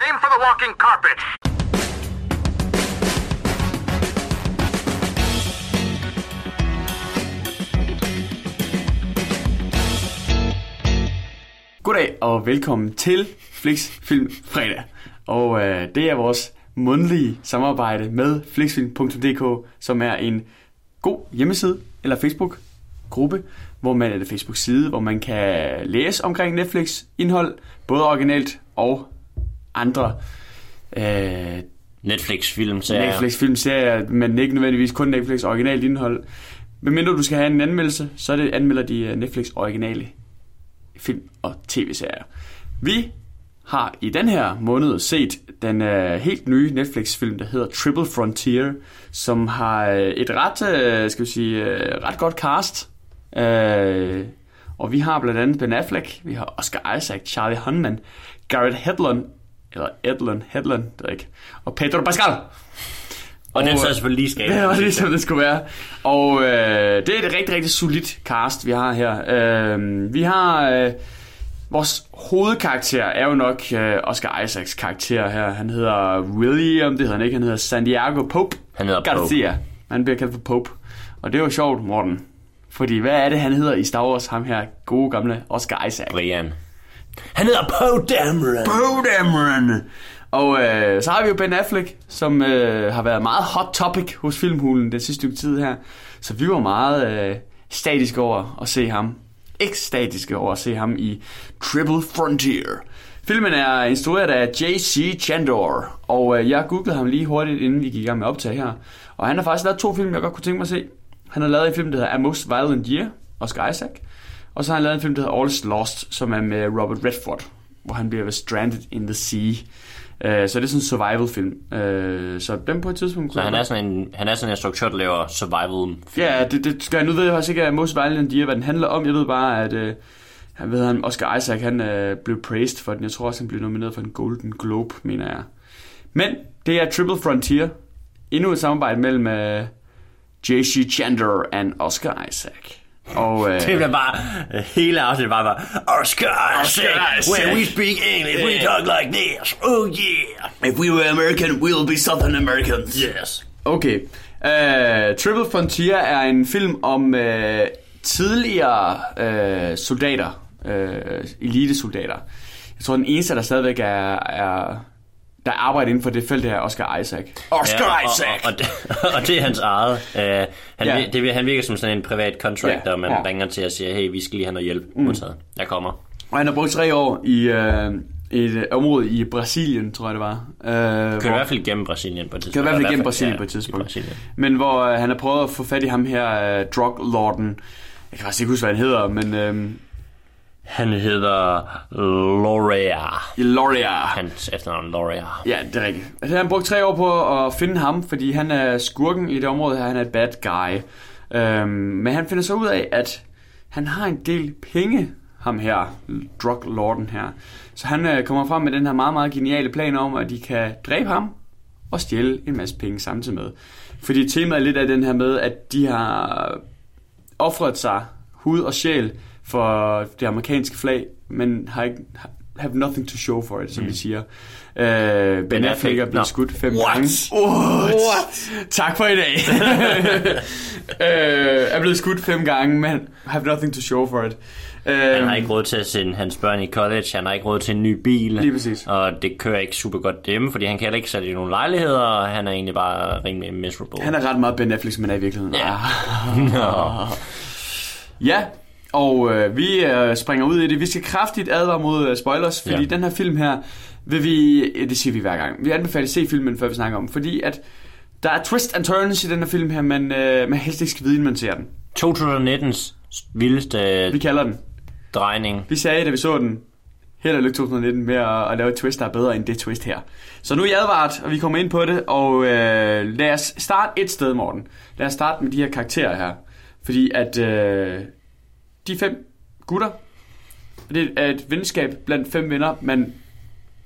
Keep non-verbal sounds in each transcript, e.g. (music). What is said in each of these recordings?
Aim for the walking carpet. Goddag og velkommen til Flix Film Fredag. Og øh, det er vores mundlige samarbejde med flixfilm.dk, som er en god hjemmeside eller Facebook-gruppe, hvor man er Facebook-side, hvor man kan læse omkring Netflix indhold, både originalt og andre øh, Netflix-film, så Netflix filmserier, men ikke nødvendigvis kun Netflix originalt indhold. Men mindre du skal have en anmeldelse, så det anmelder de øh, Netflix originale film og tv-serier. Vi har i den her måned set den uh, helt nye Netflix-film, der hedder Triple Frontier, som har uh, et ret, uh, skal vi sige, uh, ret godt cast. Uh, og vi har blandt andet Ben Affleck, vi har Oscar Isaac, Charlie Hunnam, Garrett Hedlund, eller Edlund, Hedlund, det ved ikke, og Pedro Pascal. Og den Og, så selvfølgelig lige skabet. Det (laughs) var ligesom det skulle være. Og øh, det er et rigtig, rigtig solidt cast, vi har her. Øh, vi har... Øh, vores hovedkarakter er jo nok øh, Oscar Isaacs karakter her. Han hedder William, det hedder han ikke. Han hedder Santiago Pope Han hedder Pope. Garcia. Han bliver kaldt for Pope. Og det er jo sjovt, Morten. Fordi hvad er det, han hedder i Star Wars, ham her gode gamle Oscar Isaac? Brian. Han hedder Poe Dameron. Poe Dameron. Og øh, så har vi jo Ben Affleck, som øh, har været meget hot topic hos Filmhulen det sidste stykke tid her. Så vi var meget øh, statiske over at se ham. Ekstatiske over at se ham i Triple Frontier. Filmen er instrueret af J.C. Chandor, og øh, jeg googlede ham lige hurtigt, inden vi gik i gang med optag her. Og han har faktisk lavet to film, jeg godt kunne tænke mig at se. Han har lavet en film, der hedder A Most Violent Year, Oscar Isaac. Og så har han lavet en film, der hedder All is Lost, som er med Robert Redford, hvor han bliver stranded in the sea. Uh, så det er sådan en survival-film. Uh, så den på et tidspunkt... Så han er sådan en, han er sådan en instruktør, der laver survival film. Ja, det, det skal jeg nu ved jeg faktisk ikke, at Most Violent Year, hvad den handler om. Jeg ved bare, at uh, han ved, han, Oscar Isaac, han uh, blev praised for den. Jeg tror også, han blev nomineret for en Golden Globe, mener jeg. Men det er Triple Frontier. Endnu et samarbejde mellem uh, J.C. Chandler og Oscar Isaac. Og, uh, (laughs) Det bliver bare, øh, hele afsnittet bare var, Oscar Isaac. when we speak English, we talk like this. Oh yeah. If we were American, we'll be Southern Americans. Yes. Okay. Uh, Triple Frontier er en film om uh, tidligere uh, soldater, uh, elitesoldater. Jeg tror, den eneste, der stadigvæk er, er der arbejder inden for det felt, det er Oscar Isaac. Oscar Ja, og, Isaac! og, og, det, (laughs) og det er hans eget. Uh, han, Ja. det, han virker som sådan en privat contractor, Ja, man ja. ringer til og siger, hey, vi skal lige have noget hjælp. Mm. Modtaget. Jeg kommer. Og han har brugt tre år i uh, et uh, område i Brasilien, tror jeg det var. Uh, Kører i hvert fald igennem Brasilien på et tidspunkt. Kan i hvert fald Eller igennem Brasilien ja, på et tidspunkt. Men hvor øh, han har prøvet at få fat i ham her, øh, druglorden. Jeg kan faktisk ikke huske, hvad han hedder, men øh, Han hedder Loria. Loria. Hans efternavn Loria. Ja, det er rigtigt. Altså, han har brugt tre år på at finde ham, fordi han er skurken i det område her. Han er et bad guy. Øhm, men han finder så ud af, at han har en del penge, ham her, druglorden her. Så han øh, kommer frem med den her meget, meget geniale plan om, at de kan dræbe ham og stjæle en masse penge samtidig med. Fordi temaet er lidt af den her med, at de har offret sig hud og sjæl for det amerikanske flag, men har ikke have nothing to show for it, som mm. de siger. Uh, ben, ben Affleck er blevet Nå. skudt fem What? gange. What? What? Tak for i dag. uh, (laughs) er blevet skudt fem gange, men have nothing to show for it. Uh, Han har ikke råd til at sende hans børn i college, han har ikke råd til en ny bil. Lige præcis. Og det kører ikke super godt hjemme, fordi han kan heller ikke sætte i nogle lejligheder, og han er egentlig bare rimelig miserable. Han er ret meget Ben Affleck, som han er i virkeligheden. Ja. Ah. (laughs) ja, og øh, vi øh, springer ud i det. Vi skal kraftigt advare mod øh, spoilers, fordi Ja. den her film her, vil vi, det siger vi hver gang, vi anbefaler at se filmen, før vi snakker om fordi at der er twist and turns i den her film her, men øh, man helst ikke skal vide, inden man ser den. 2019's vildeste Vi kalder den. drejning. Vi sagde, da vi så den, held og lykke 2019 med at, at lave et twist, der er bedre end det twist her. Så nu er I advaret, og vi kommer ind på det, og øh, lad os starte et sted, Morten. Lad os starte med de her karakterer her. Fordi at øh, de fem gutter, det er et venskab blandt fem venner, man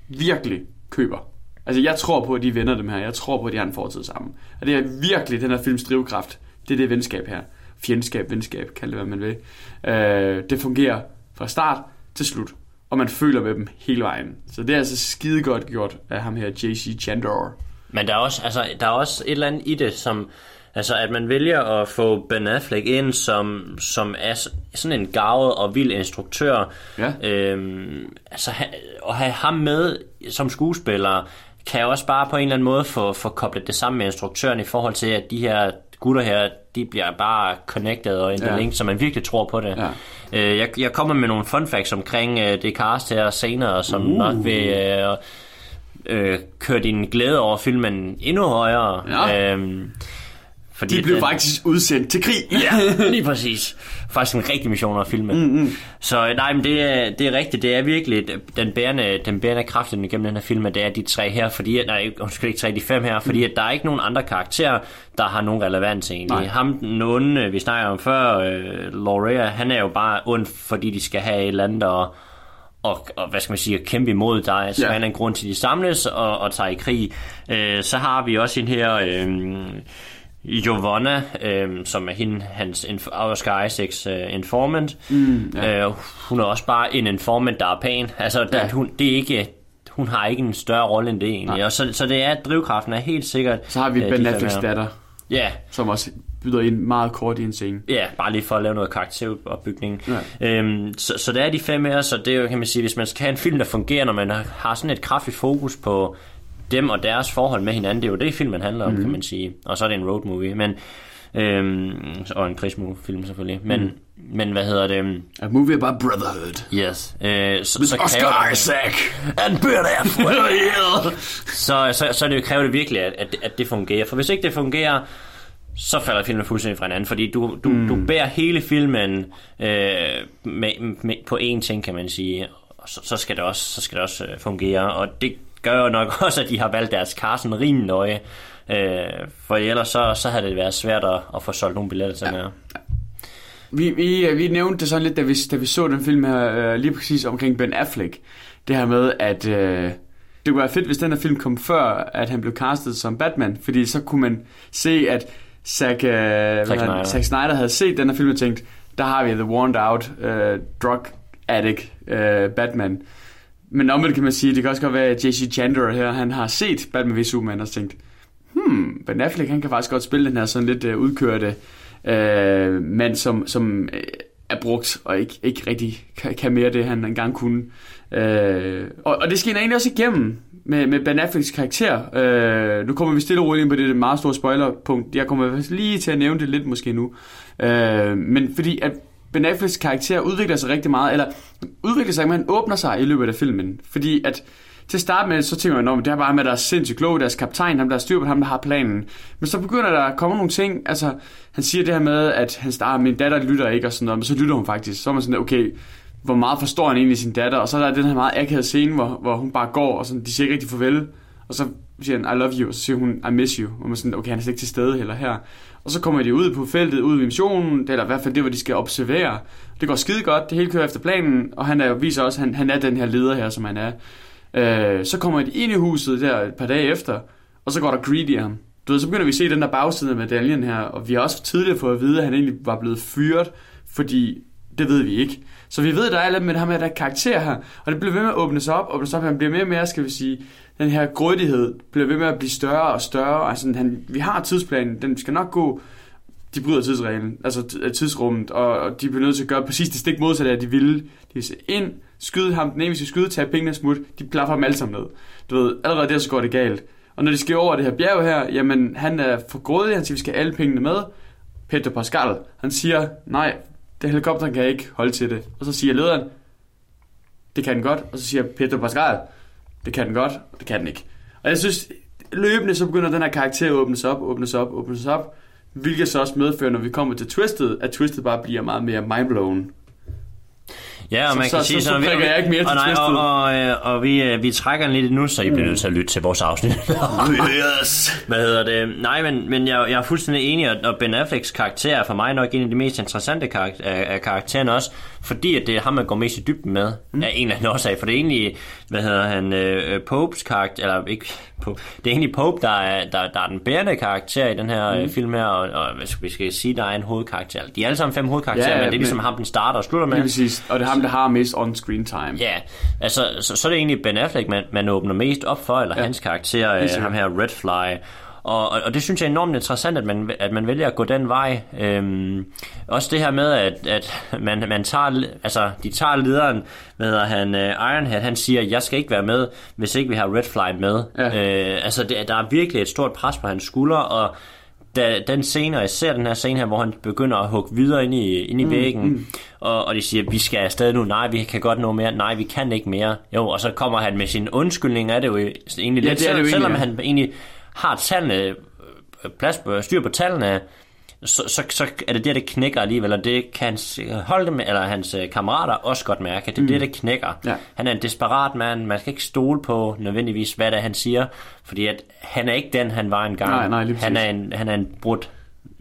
virkelig køber. Altså, jeg tror på, at de venner dem her. Jeg tror på, at de har en fortid sammen. Og det er virkelig den her films drivkraft. Det er det venskab her. Fjendskab, venskab, kald det hvad man vil. Øh, det fungerer fra start til slut. og man føler med dem hele vejen. Så det er altså skide godt gjort af ham her, J.C. Chandor. Men der er, også, altså, der er også et eller andet i det, som... Altså, at man vælger at få Ben Affleck ind, som, som er sådan en gavet og vild instruktør. Ja. Øhm, altså, at have ham med som skuespiller, kan jeg også bare på en eller anden måde få, få koblet det sammen med instruktøren i forhold til, at de her gutter her, de bliver bare connected og interlinked, ja. så man virkelig tror på det. Ja. Øh, jeg, jeg kommer med nogle fun facts omkring øh, det cast her senere, som uh. nok vil øh, øh, køre din glæde over filmen endnu højere. Ja. Øhm, fordi de blev den, faktisk udsendt til krig. ja, lige præcis. Faktisk en rigtig mission at filme. Mm-hmm. Så nej, men det er, det er rigtigt. Det er virkelig den bærende, den bærende kraft gennem den her film, det er de tre her, fordi, nej, undskyld ikke tre, de fem her, fordi mm. at der er ikke nogen andre karakterer, der har nogen relevans egentlig. Nej. Ham, onde, vi snakker om før, uh, Laurea, han er jo bare ond, fordi de skal have et eller andet og, og, og hvad skal man sige, kæmpe imod dig. Så ja. han er en grund til, at de samles og, og tager i krig. Uh, så har vi også en her... Uh, Giovanna, øh, som er hende, hans Oscar Isaacs øh, informant. Mm, ja. øh, hun er også bare en informant, der er pæn. Altså, ja. hun, det er ikke, hun har ikke en større rolle end det egentlig. Og så, så det er, drivkraften er helt sikkert... Så har vi øh, Ben Afflecks datter. Ja. Som også byder ind meget kort i en scene. Ja, bare lige for at lave noget karakteropbygning. Ja. Øhm, så, så det er de fem her, så det er jo, kan man sige, hvis man skal have en film, der fungerer, når man har sådan et kraftigt fokus på dem og deres forhold med hinanden. Det er jo det, filmen handler om, mm. kan man sige. Og så er det en road movie. Men, øhm, og en krigsfilm selvfølgelig. Men, mm. men hvad hedder det? A movie about brotherhood. Yes. Øh, så, With så Oscar det, Isaac and Ben Affleck. (laughs) så, så, så det kræver det virkelig, at, at, at det fungerer. For hvis ikke det fungerer, så falder filmen fuldstændig fra hinanden, fordi du, du, mm. du bærer hele filmen øh, med, med, på én ting, kan man sige, og så, så skal det også, så skal det også øh, fungere, og det gør jo nok (laughs) også, at de har valgt deres Carson rimelig nøje. Øh, for ellers så, så havde det været svært at, at få solgt nogle billetter til ja. med. Vi, vi, vi nævnte det sådan lidt, da vi, da vi så den film her, øh, lige præcis omkring Ben Affleck. Det her med, at øh, det kunne være fedt, hvis den her film kom før, at han blev castet som Batman. Fordi så kunne man se, at Zack, øh, Zack, Snyder. Zack Snyder havde set den her film og tænkt, der har vi The Warned Out, øh, Drug Addict øh, Batman. Men omvendt kan man sige, det kan også godt være, at J.C. Chandler her, han har set Batman vs. Superman og tænkt, hmm, Ben Affleck, han kan faktisk godt spille den her sådan lidt uh, udkørte uh, mand, som, som øh, er brugt og ikke, ikke rigtig kan, kan mere det, han engang kunne. Uh, og, og det skinner egentlig også igennem med, med Ben Afflecks karakter. Uh, nu kommer vi stille og roligt ind på det meget store spoilerpunkt. Jeg kommer lige til at nævne det lidt måske nu. Uh, men fordi at Ben Afflecks karakter udvikler sig rigtig meget, eller udvikler sig, men han åbner sig i løbet af filmen. Fordi at til at starte med, så tænker man, at det her bare med, at der er sindssygt klog, deres kaptajn, ham der er styr på ham, der har planen. Men så begynder der at komme nogle ting, altså han siger det her med, at han starter, ah, min datter lytter ikke og sådan noget, men så lytter hun faktisk. Så er man sådan, okay, hvor meget forstår han egentlig sin datter? Og så er der den her meget akavede scene, hvor, hvor hun bare går, og sådan, de siger ikke rigtig farvel. Og så siger han, I love you, og så siger hun, I miss you. Og man sådan, okay, han er slet ikke til stede heller her. Og så kommer de ud på feltet, ud i missionen, eller i hvert fald det, hvor de skal observere. Det går skide godt, det hele kører efter planen, og han er, viser også, at han, han er den her leder her, som han er. Øh, så kommer de ind i huset der et par dage efter, og så går der greedy i ham. Du ved, så begynder vi at se den der bagside af medaljen her, og vi har også tidligere fået at vide, at han egentlig var blevet fyret, fordi det ved vi ikke. Så vi ved, at der er lidt med det her med, at der er karakter her, og det bliver ved med at åbne sig op, åbne sig op, han bliver mere og mere, skal vi sige, den her grådighed bliver ved med at blive større og større. Altså, han, vi har tidsplanen, den skal nok gå, de bryder tidsreglen, altså øh, tidsrummet, og, og de bliver nødt til at gøre præcis det stik modsatte af, de ville. De vil se ind, skyde ham, den ene vil skyde, tage pengene smut, de plaffer ham alle sammen ned. Du ved, allerede der så går det galt. Og når de skal over det her bjerg her, jamen han er for grådig, han siger, vi skal have alle pengene med. Peter Pascal, han siger, nej, det helikopter kan ikke holde til det. Og så siger lederen, det kan den godt. Og så siger Peter Pascal, det kan den godt, og det kan den ikke. Og jeg synes, løbende så begynder den her karakter at åbnes op, åbnes op, åbnes op. Hvilket så også medfører, når vi kommer til Twisted, at Twisted bare bliver meget mere mindblown. Ja, og man så, kan så, sige så, så, så vi, jeg ikke mere og, nej, og, og, og, og vi, øh, vi trækker den lidt nu, så I bliver nødt til at lytte til vores afsnit. (laughs) yes. Hvad hedder det? Nej, men, men jeg, jeg er fuldstændig enig, og Ben Afflecks karakter er for mig nok en af de mest interessante karakter, af, af karaktererne også, fordi at det er ham, man går mest i dybden med, mm. af en eller anden årsag. For det er egentlig, hvad hedder han, øh, Popes karakter, eller ikke Pope, det er egentlig Pope, der er, der, der er den bærende karakter i den her mm. film her, og, og hvad skal vi skal sige, der er en hovedkarakter. De er alle sammen fem hovedkarakterer, ja, ja, men det er ligesom men, ham, den starter og slutter med. Det præcis, og det er ham, der har mest on-screen time. Ja, altså, så, så er det egentlig Ben Affleck, man, man åbner mest op for, eller ja. hans karakter, øh, ham her Redfly, og, og, og det synes jeg er enormt interessant, at man, at man vælger at gå den vej. Øhm, også det her med, at, at man, man tager, altså, de tager lederen, hvad hedder han, uh, Ironhead, han siger, jeg skal ikke være med, hvis ikke vi har Redfly med. Ja. Øh, altså, det, der er virkelig et stort pres på hans skuldre, og da, den scene, og jeg ser den her scene her, hvor han begynder at hugge videre ind i, ind i mm, væggen, mm. Og, og de siger, vi skal afsted nu, nej, vi kan godt nå mere, nej, vi kan ikke mere. Jo, og så kommer han med sin undskyldning, er det jo egentlig ja, lidt, det er det jo selvom egentlig, han egentlig har tallene, øh, plads på, styr på tallene, så, så, så er det det, der knækker alligevel, og det kan hans holde med, eller hans øh, kammerater også godt mærke. Det er mm. det, der knækker. Ja. Han er en desperat mand, man skal ikke stole på nødvendigvis, hvad det er, han siger, fordi at han er ikke den, han var engang. Nej, nej, han, er en, han er en brudt,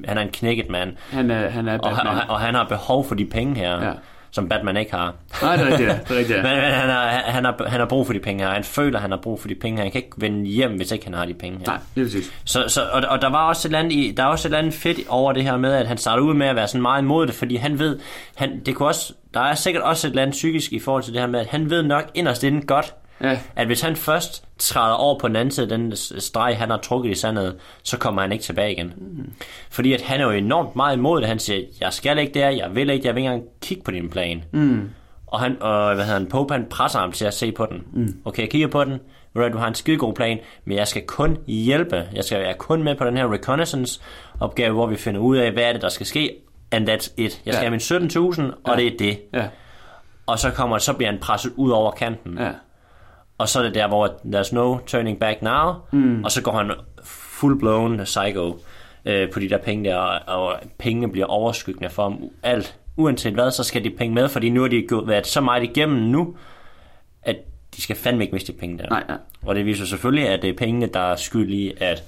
han er en knækket mand. Han er, han er og, og, og, han har behov for de penge her. Ja som Batman ikke har. Nej, det er rigtigt, det er rigtigt. (laughs) men, men han, har, han, har, han har brug for de penge her. Han føler, han har brug for de penge her. Han kan ikke vende hjem, hvis ikke han har de penge her. Nej, det er præcis. Så, så, og, og, der var også et andet, i, der er også et eller andet fedt over det her med, at han starter ud med at være sådan meget imod det, fordi han ved, han, det kunne også, der er sikkert også et eller andet psykisk i forhold til det her med, at han ved nok inderst inden godt, Ja. At hvis han først træder over på den anden side den streg, han har trukket i sandet, så kommer han ikke tilbage igen. Mm. Fordi at han er jo enormt meget imod det. Han siger, jeg skal ikke der, jeg vil ikke, jeg vil ikke engang kigge på din plan. Mm. Og, han, og hvad hedder han, Pope, han presser ham til at se på den. Mm. Okay, jeg kigger på den. Du har en skidegod plan, men jeg skal kun hjælpe. Jeg skal være kun med på den her reconnaissance opgave, hvor vi finder ud af, hvad er det, der skal ske. And that's it. Jeg skal ja. have min 17.000, og ja. det er det. Ja. Og så kommer så bliver han presset ud over kanten. Ja og så er det der, hvor there's no turning back now, mm. og så går han full-blown psycho øh, på de der penge der, og, og pengene bliver overskyggende for ham. Alt, uanset hvad, så skal de penge med, fordi nu har de gået, været så meget igennem nu, at de skal fandme ikke miste penge der. Nej, ja. Og det viser selvfølgelig, at det er pengene, der er skyld i, at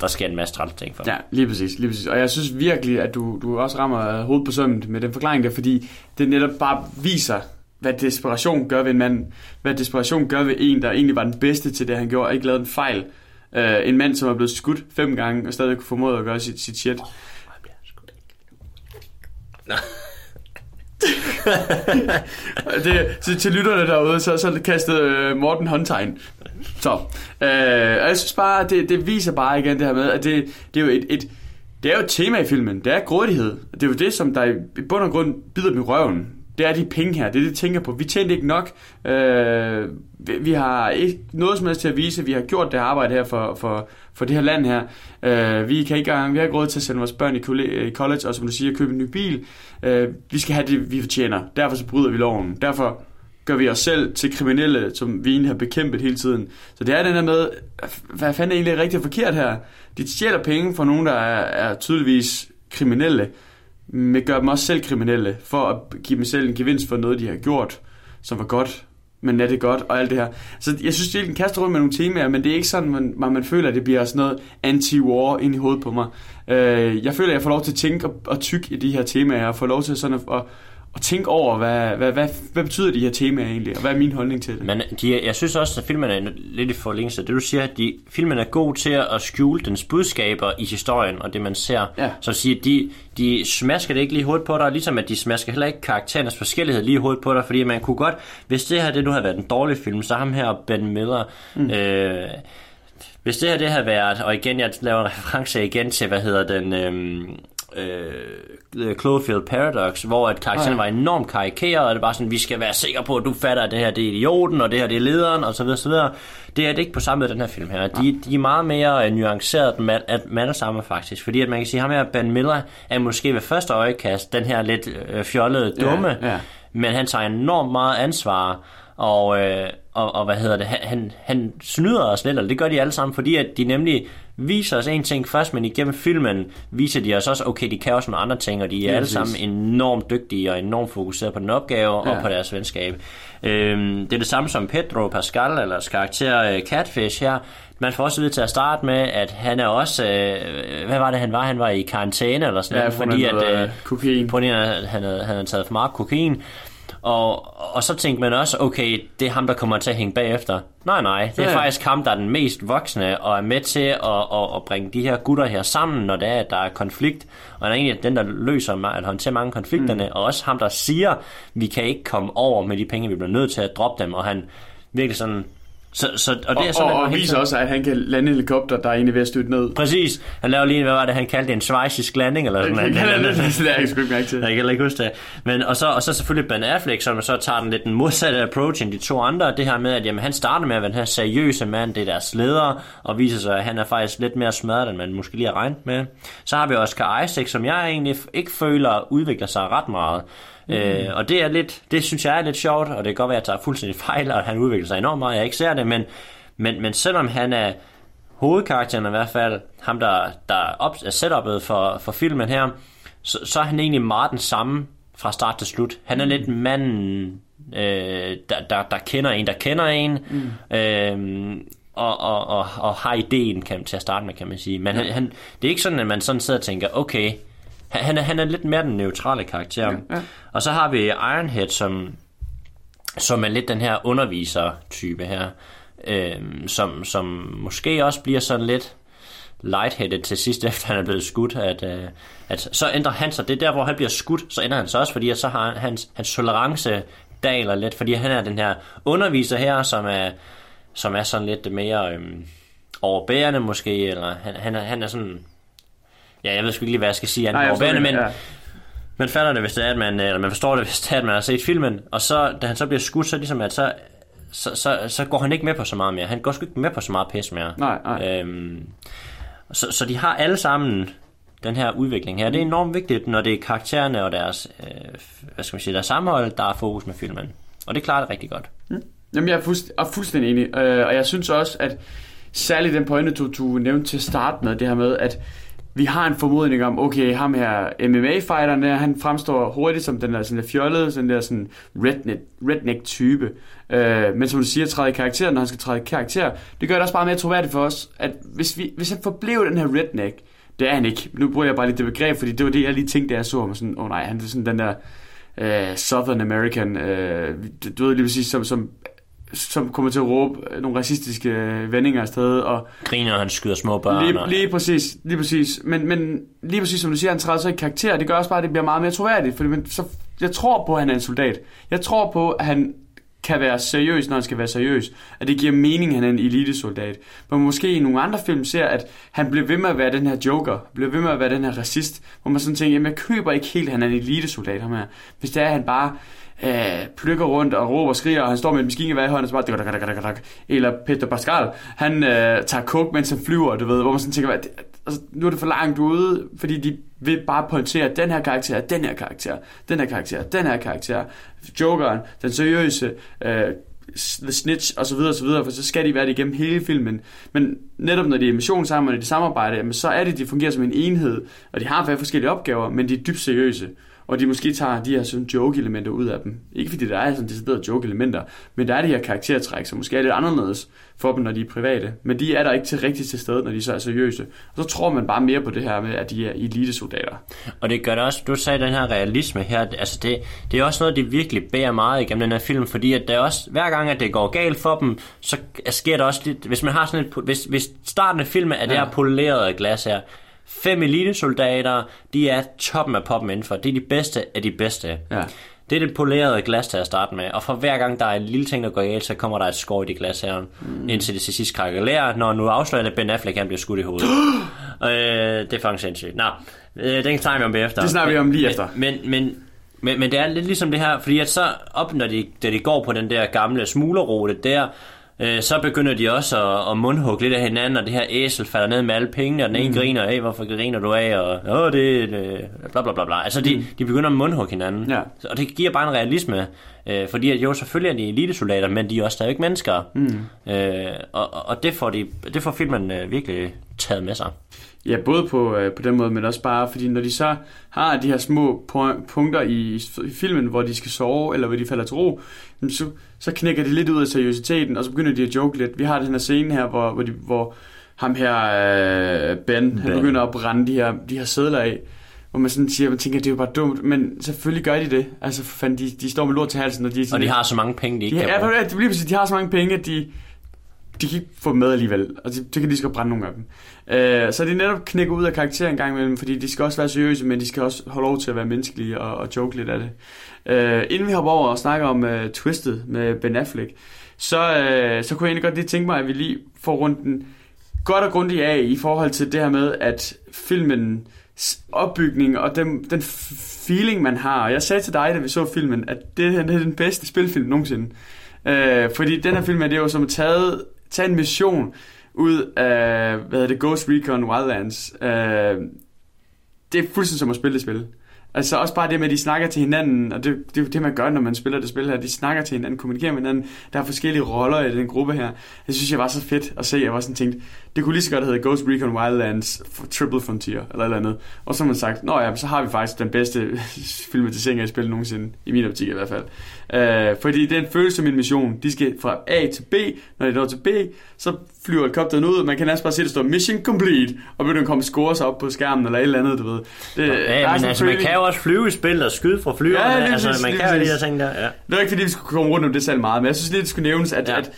der sker en masse træls ting for Ja, lige præcis, lige præcis. Og jeg synes virkelig, at du, du også rammer hovedet på sømmet med den forklaring der, fordi det netop bare viser hvad desperation gør ved en mand, hvad desperation gør ved en, der egentlig var den bedste til det, han gjorde, og ikke lavede en fejl. Uh, en mand, som er blevet skudt fem gange, og stadig kunne formået at gøre sit, sit shit. Oh, (laughs) det, så til lytterne derude, så, så kastede uh, Morten håndtegn. Så, uh, jeg synes bare, det, det viser bare igen det her med, at det, det er jo et, et, det er jo et tema i filmen. Det er grådighed. Det er jo det, som der i bund og grund bider dem i røven det er de penge her, det er det, de tænker på. Vi tjente ikke nok, øh, vi har ikke noget som helst til at vise, vi har gjort det arbejde her for, for, for det her land her. Øh, vi kan ikke vi har ikke råd til at sende vores børn i college, og som du siger, købe en ny bil. Øh, vi skal have det, vi fortjener. Derfor så bryder vi loven. Derfor gør vi os selv til kriminelle, som vi egentlig har bekæmpet hele tiden. Så det er den der med, hvad fanden er egentlig rigtigt og forkert her? De stjæler penge fra nogen, der er, er tydeligvis kriminelle, men gør dem også selv kriminelle, for at give dem selv en gevinst for noget, de har gjort, som var godt, men er det godt, og alt det her. Så jeg synes, det er en kaster rundt med nogle temaer, men det er ikke sådan, man, man, føler, at det bliver sådan noget anti-war ind i hovedet på mig. Øh, jeg føler, at jeg får lov til at tænke og, og tykke i de her temaer, og får lov til sådan at, at og tænke over, hvad, hvad, hvad, hvad betyder de her temaer egentlig, og hvad er min holdning til det? Men de, jeg synes også, at filmen er lidt i forlængelse det, du siger, at de, filmen er god til at skjule dens budskaber i historien, og det man ser. Ja. Så at sige, de, de smasker det ikke lige hovedet på dig, ligesom at de smasker heller ikke karakterernes forskellighed lige hovedet på dig, fordi man kunne godt, hvis det her det nu havde været en dårlig film, så ham her Ben Miller, mm. øh, hvis det her det havde været, og igen, jeg laver en reference igen til, hvad hedder den, øh, øh, Cloverfield Paradox, hvor at karakteren ja. var enormt karikeret, og det var sådan, vi skal være sikre på, at du fatter, at det her det er idioten, og det her det er lederen, og så videre, så videre. Det er det ikke på samme måde, den her film her. De, de er meget mere uh, nuanceret med, at alle sammen faktisk, fordi at man kan sige, ham her, Ben Miller, er måske ved første øjekast den her lidt uh, fjollede dumme, ja, ja. men han tager enormt meget ansvar, og, øh, og, og hvad hedder det, han, han snyder os lidt, eller det gør de alle sammen, fordi at de nemlig viser os en ting først, men igennem filmen viser de os også, okay, de kan også nogle andre ting, og de er ja, alle sammen enormt dygtige og enormt fokuseret på den opgave ja. og på deres venskab. Øhm, det er det samme som Pedro Pascal, eller karakter uh, Catfish her. Man får også vide til at starte med, at han er også, øh, hvad var det han var? Han var i karantæne eller sådan ja, noget, fordi at, øh, kokain. På han, han, han havde taget for meget kokain. Og, og så tænkte man også, okay, det er ham, der kommer til at hænge bagefter. Nej, nej, det er ja. faktisk ham, der er den mest voksne, og er med til at, at, at bringe de her gutter her sammen, når det er, at der er konflikt. Og han er egentlig den, der løser, at håndtere mange konflikterne, mm. og også ham, der siger, vi kan ikke komme over med de penge, vi bliver nødt til at droppe dem, og han virkelig sådan så, så, og, det er sådan, og, og, og viser også, at han kan lande helikopter, der er egentlig ved at støtte ned. Præcis. Han laver lige, hvad var det, han kaldte en svejsisk landing, eller sådan (laughs) noget. Det, er jeg ikke mærke til. Jeg kan ikke huske det. Men, og, så, og så selvfølgelig Ben Affleck, som så tager den lidt den modsatte approach end de to andre. Det her med, at jamen, han starter med at være den her seriøse mand, det er deres leder, og viser sig, at han er faktisk lidt mere smadret, end man måske lige har regnet med. Så har vi Oscar Isaac, som jeg egentlig ikke føler udvikler sig ret meget. Mm. Øh, og det er lidt, det synes jeg er lidt sjovt, og det kan godt være, at jeg tager fuldstændig fejl, og han udvikler sig enormt meget, jeg ikke ser det, men, men, men selvom han er hovedkarakteren i hvert fald, ham der, der er setupet for, for filmen her, så, så er han egentlig meget den samme fra start til slut. Han er lidt manden, øh, der, der, der kender en, der kender en, mm. øh, og, og, og, og har ideen kan, til at starte med, kan man sige. Men han, han, det er ikke sådan, at man sådan sidder og tænker, okay, han er, han er lidt mere den neutrale karakter. Ja, ja. Og så har vi Ironhead, som, som er lidt den her underviser-type her, øh, som, som måske også bliver sådan lidt lightheaded til sidst, (laughs) efter han er blevet skudt, at, øh, at så ændrer han sig. Det er der, hvor han bliver skudt, så ændrer han sig også, fordi så har hans, hans tolerance daler lidt, fordi han er den her underviser her, som er, som er sådan lidt mere øh, overbærende måske, eller han, han, er, han er sådan ja, jeg ved sgu ikke lige, hvad jeg skal sige, Nej, overbærende, men ja. man falder det, hvis det er, at man, eller man forstår det, hvis det er, at man har set filmen, og så, da han så bliver skudt, så ligesom, at så, så, så, så går han ikke med på så meget mere. Han går sgu ikke med på så meget pis mere. Nej, nej. Øhm, så, så de har alle sammen den her udvikling her. Det er enormt vigtigt, når det er karaktererne og deres, øh, hvad skal man sige, deres sammenhold, der er fokus med filmen. Og det klarer det rigtig godt. Mm. Jamen, jeg er, fuldst- er fuldstændig enig. Øh, og jeg synes også, at særligt den pointe, du, du nævnte til start med, det her med, at vi har en formodning om, okay, ham her MMA-fighteren der, han fremstår hurtigt som den der sådan der fjollede, sådan der sådan redneck, redneck type. Øh, men som du siger, træde i karakter, når han skal træde i karakter, det gør det også bare mere troværdigt for os, at hvis, vi, hvis han forblev den her redneck, det er han ikke. Nu bruger jeg bare lidt det begreb, fordi det var det, jeg lige tænkte, da jeg så ham. Sådan, åh oh, nej, han er sådan den der uh, Southern American, uh, du ved lige præcis, som, som som kommer til at råbe nogle racistiske vendinger afsted. Og Griner, og han skyder små børn. Lige, lige præcis, lige præcis. Men, men lige præcis som du siger, han træder så i karakter, det gør også bare, at det bliver meget mere troværdigt. Fordi man, så, jeg tror på, at han er en soldat. Jeg tror på, at han kan være seriøs, når han skal være seriøs. At det giver mening, at han er en elitesoldat. Men måske i nogle andre film ser, at han bliver ved med at være den her joker, bliver ved med at være den her racist, hvor man sådan tænker, jamen jeg køber ikke helt, at han er en elitesoldat ham her. Hvis det er, at han bare øh, plukker rundt og råber og skriger, og han står med en maskingevær i hånden, og så bare... Eller Peter Pascal, han øh, tager coke, mens han flyver, du ved, hvor man sådan tænker, det, altså, nu er det for langt ude, fordi de vil bare pointere, den her karakter, den her karakter, den her karakter, den her karakter, Jokeren, den seriøse, øh, The Snitch og så videre og så videre, for så skal de være det igennem hele filmen. Men netop når de er mission sammen, og de samarbejder, jamen, så er det, de fungerer som en enhed, og de har flere forskellige opgaver, men de er dybt seriøse og de måske tager de her sådan joke-elementer ud af dem. Ikke fordi der er sådan deciderede joke-elementer, men der er de her karaktertræk, som måske er lidt anderledes for dem, når de er private. Men de er der ikke til rigtigt til stede, når de så er seriøse. Og så tror man bare mere på det her med, at de er elitesoldater. Og det gør det også, du sagde den her realisme her, altså det, det er også noget, det virkelig bærer meget igennem den her film, fordi at der også, hver gang at det går galt for dem, så sker der også lidt, hvis man har sådan et, hvis, hvis starten af filmen er ja. det her polerede glas her, Fem elitesoldater, de er toppen af poppen indenfor. Det er de bedste af de bedste. Ja. Det er det polerede glas til at starte med, og for hver gang der er en lille ting, der går galt, så kommer der et skår i det glas her, mm. indtil det til sidst krakelerer, når nu afslører, at Ben Affleck han bliver skudt i hovedet. (gasps) øh, det er faktisk sindssygt. Nå, øh, den tager vi om bagefter. Det snakker vi om lige efter. Men, men, men, men det er lidt ligesom det her, fordi at så op, når de, da de går på den der gamle smuglerrute der, øh, så begynder de også at, at mundhugge lidt af hinanden, og det her æsel falder ned med alle pengene, og den ene mm. griner, af, hvorfor griner du af, og åh, det er bla bla bla bla. Altså, de, mm. de begynder at mundhugge hinanden. Ja. Og det giver bare en realisme, øh, fordi at jo, selvfølgelig er de elitesoldater, men de er også stadig mennesker. Mm. Øh, og, og det, får de, det får filmen øh, virkelig taget med sig. Ja, både på, øh, på den måde, men også bare, fordi når de så har de her små punkter i, i filmen, hvor de skal sove, eller hvor de falder til ro, så, så knækker de lidt ud af seriøsiteten, og så begynder de at joke lidt. Vi har den her scene her, hvor, hvor, de, hvor ham her, øh, ben, ben, han begynder at brænde de her, de her sædler af, hvor man sådan siger, man tænker, det er jo bare dumt, men selvfølgelig gør de det. Altså, fanden, de, de står med lort til halsen, og de er sådan Og de har så mange penge, de ikke de, kan bruge. ja, bliver præcis, de har så mange penge, at de, de kan ikke få dem med alligevel, og de, det kan de skal brænde nogle af dem. Øh, så de netop knækker ud af karakteren en gang imellem, fordi de skal også være seriøse, men de skal også holde lov til at være menneskelige og, og joke lidt af det. Øh, inden vi hopper over og snakker om uh, Twisted med Ben Affleck, så, øh, så kunne jeg egentlig godt lige tænke mig, at vi lige får rundt den godt og grundigt af i forhold til det her med, at filmen opbygning og den, den feeling, man har. Og jeg sagde til dig, da vi så filmen, at det, her, det er den bedste spilfilm nogensinde. Øh, fordi den her film er det jo som taget tage, en mission ud af, hvad hedder det, Ghost Recon Wildlands. Øh, det er fuldstændig som at spille det spil. Altså også bare det med, at de snakker til hinanden, og det, det er jo det, man gør, når man spiller det spil her. De snakker til hinanden, kommunikerer med hinanden. Der er forskellige roller i den gruppe her. Det synes jeg var så fedt at se. Jeg var sådan tænkt, det kunne lige så godt hedde Ghost Recon Wildlands Triple Frontier, eller et eller andet. Og så har man sagt, nå ja, så har vi faktisk den bedste (laughs) filmatisering af spil nogensinde, i min optik i hvert fald. Øh, fordi den føles som en mission. De skal fra A til B. Når de når til B, så flyver helikopteren ud. Man kan næsten bare se, at der står Mission Complete, og begynder at komme scores op på skærmen, eller et eller andet, du ved. Det, Ja, men altså, man kan jo også flyve i spil og skyde fra flyverne. Ja, altså, man kan jo de der ting der. Ja. Det er ikke fordi, vi skulle komme rundt om det selv meget, men jeg synes lige, det skulle nævnes, at. Ja. at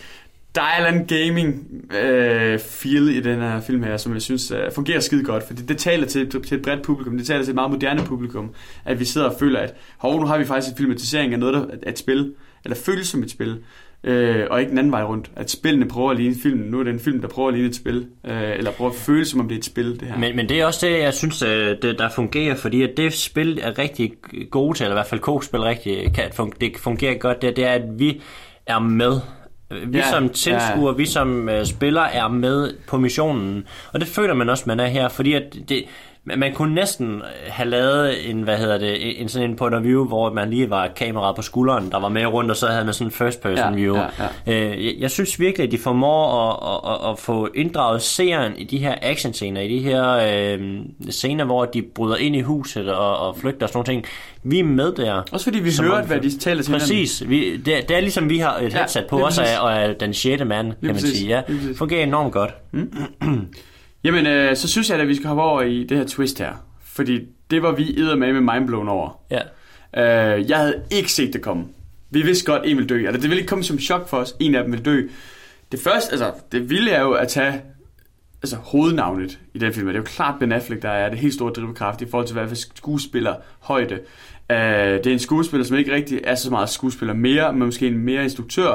der er en eller gaming øh, feel i den her film her, som jeg synes øh, fungerer skide godt, fordi det taler til, til et bredt publikum, det taler til et meget moderne publikum, at vi sidder og føler, at hov, nu har vi faktisk en filmatisering af noget, der er et spil, eller føles som et spil, øh, og ikke den anden vej rundt. At spillene prøver at ligne filmen. Nu er det en film, der prøver at ligne et spil, øh, eller prøver at føle, som om det er et spil, det her. Men, men det er også det, jeg synes, øh, det, der fungerer, fordi at det spil er rigtig gode til, eller i hvert fald K-spil rigtig kan, det fungerer godt, det, det er, at vi er med. Vi Ja, som tilskuere, ja. vi som uh, spillere er med på missionen. Og det føler man også, man er her, fordi at det, man kunne næsten have lavet en, hvad hedder det, en sådan en point of view, hvor man lige var kameraet på skulderen, der var med rundt, og så havde man sådan en first person Ja, view. ja, Øh, jeg, jeg synes virkelig, at de formår at, at, at, få inddraget seeren i de her actionscener, i de her øh, scener, hvor de bryder ind i huset og, og flygter og sådan nogle ting. Vi er med der. Også fordi vi om- hvad de taler til. Præcis. Vi, det, det er ligesom, vi har et Ja, headset på lige os, og er, og er den sjette mand, kan man sige. Ja, fungerer enormt godt. Jamen, øh, så synes jeg, at vi skal hoppe over i det her twist her. Fordi det var vi med med mindblown over. Ja. Øh, jeg havde ikke set det komme. Vi vidste godt, en ville dø. Altså, det ville ikke komme som chok for os. En af dem ville dø. Det første, altså, det ville er jo at tage altså, hovednavnet i den film. Det er jo klart Ben Affleck, der er det helt store drivkraft i forhold til, hvad for skuespiller højde. Uh, det er en skuespiller, som ikke rigtig er så meget skuespiller mere, men måske en mere instruktør.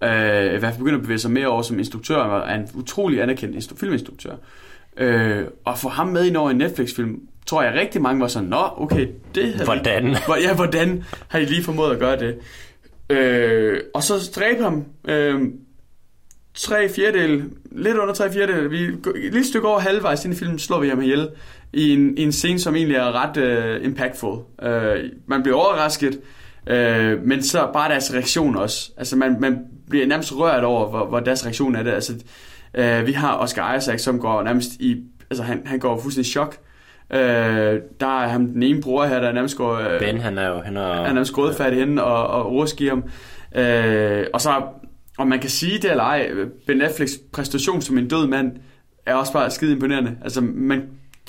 Uh, I hvert fald begynder at bevæge sig mere over som instruktør, og er en utrolig anerkendt instru- filminstruktør. Uh, og få ham med ind over en Netflix-film, tror jeg rigtig mange var sådan, nå, okay, det havde Hvordan? (laughs) hvor, ja, hvordan har I lige formået at gøre det? Øh, og så dræbe ham. Øh, tre fjerdedel, lidt under tre fjerdedel, vi, et lille stykke over halvvejs ind i filmen, slår vi ham ihjel i en, i en scene, som egentlig er ret øh, impactful. Øh, man bliver overrasket, øh, men så bare deres reaktion også. Altså man, man bliver nærmest rørt over, hvor, hvor deres reaktion er det. Altså, øh, vi har Oscar Isaac, som går nærmest i, altså han, han går fuldstændig i chok. Øh, der er ham den ene bror her, der nærmest går... Øh, Ben, han er jo... Han er, han er nærmest grådfærdig henne og, og ordskiver ham. Øh, og så, om man kan sige det eller ej, Ben Afflecks præstation som en død mand, er også bare skide imponerende. Altså, man,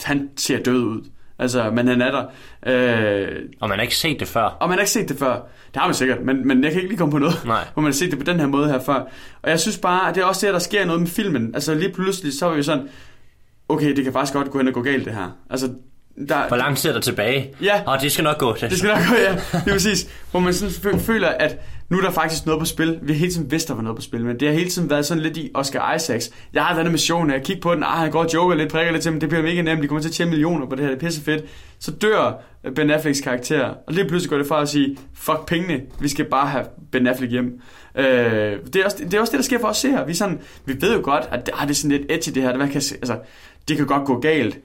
han ser død ud. Altså, men han er der. Øh, Og man har ikke set det før. og man har ikke set det før. Det har man sikkert, men, men jeg kan ikke lige komme på noget, Nej. hvor man har set det på den her måde her før. Og jeg synes bare, at det er også det, der sker noget med filmen. Altså lige pludselig, så er vi sådan, okay, det kan faktisk godt gå hen og gå galt det her. Altså, der, Hvor lang tid er der tilbage? Ja. Og det skal nok gå. det skal nok gå, ja. Det er præcis. Hvor man sådan fø- føler, at nu er der faktisk noget på spil. Vi har hele tiden vidst, der var noget på spil, men det har hele tiden været sådan lidt i Oscar Isaacs. Jeg har denne mission, jeg kigger på den, ah, han går og joker lidt, prikker lidt til, men det bliver mega nemt, de kommer til at tjene millioner på det her, det er pisse fedt. Så dør Ben Afflecks karakter, og lige pludselig går det fra at sige, fuck pengene, vi skal bare have Ben Affleck hjem. Øh, det, er også, det er også det, der sker for os her. Vi, sådan, vi ved jo godt, at ah, det er sådan lidt edgy det her, det, hvad kan, altså, det kan godt gå galt.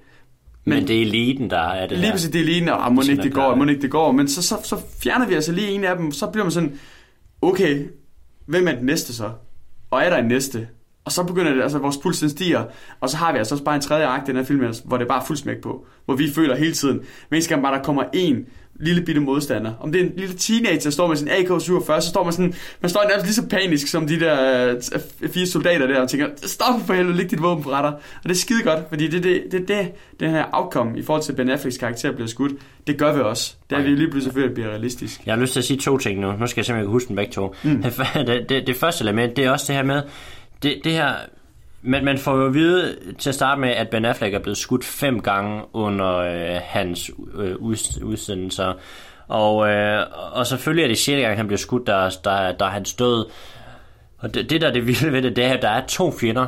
Men, Men- det er eliten, der er det Lige præcis, det er lige, og må Sådan ikke det går, må ikke det går. Men så, så, så fjerner vi altså lige en af dem, så bliver man sådan, okay, hvem er den næste så? Og er der en næste? Og så begynder det, altså vores puls den stiger, og så har vi altså også bare en tredje akt i den her film, hvor det er bare fuld smæk på. Hvor vi føler hele tiden, men skal bare der kommer en lille bitte modstander. Om det er en lille teenager, der står med sin AK-47, så står man sådan, man står nærmest lige så panisk som de der øh, fire soldater der, og tænker, stop for helvede, læg dit våben på retter. Og det er skide godt, fordi det er det, det, det, den her outcome i forhold til Ben Afflecks karakter bliver skudt, det gør vi også. Det er vi lige pludselig selvfølgelig bliver realistisk. Jeg har lyst til at sige to ting nu. Nu skal jeg simpelthen huske dem begge to. Mm. (laughs) Det, det, det, første element, det er også det her med, det, det her men man får jo at vide til at starte med, at Ben Affleck er blevet skudt fem gange under øh, hans øh, udsendelser. Og, øh, og selvfølgelig er det sjette gang, han bliver skudt, der, der, der er hans død. Og det, det der er det vilde ved det, det er, at der er to fjender.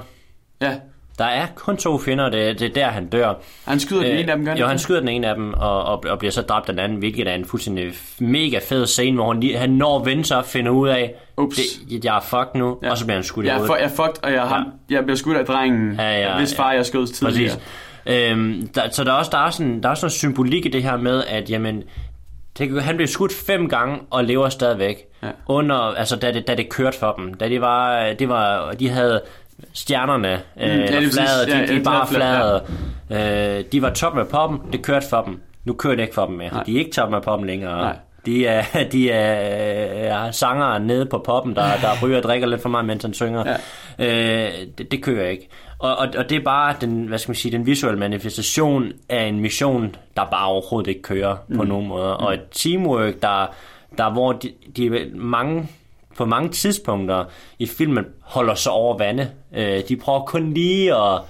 Ja. Der er kun to fjender, og det, det er der, han dør. Han skyder den ene af dem, gør Jo, han skyder den ene af dem, og, og, og bliver så dræbt den anden, hvilket er en fuldstændig mega fed scene, hvor han, han når at vende sig og finder ud af, Ups. Det, jeg er fucked nu, ja. og så bliver han skudt i hovedet. Jeg er fucked, og jeg, har, ja. jeg bliver skudt af drengen, ja, ja, hvis far jeg skød tidligere. Præcis. Øhm, der, så der er, også, der, er sådan, der er også noget symbolik i det her med, at jamen, det, han blev skudt fem gange og lever stadigvæk. Ja. Under, altså, da det, da det kørte for dem. Da det var, det var, de havde stjernerne, mm, øh, ja, flade, de, de, de bare flade. Ja. Øh, de var top med poppen, det kørte for dem. Nu kører det ikke for dem mere. Nej. De er ikke top med poppen længere. Nej. De er, (laughs) de er, er sanger nede på poppen, der, der ryger og drikker lidt for meget, mens han synger. Ja. Øh, det, det kører ikke. Og, og, og det er bare den, hvad skal man sige, den visuelle manifestation af en mission, der bare overhovedet ikke kører mm. på nogen måde. Mm. Og et teamwork, der, der hvor de, de mange på mange tidspunkter i filmen holder sig over vande. Øh, de prøver kun lige at,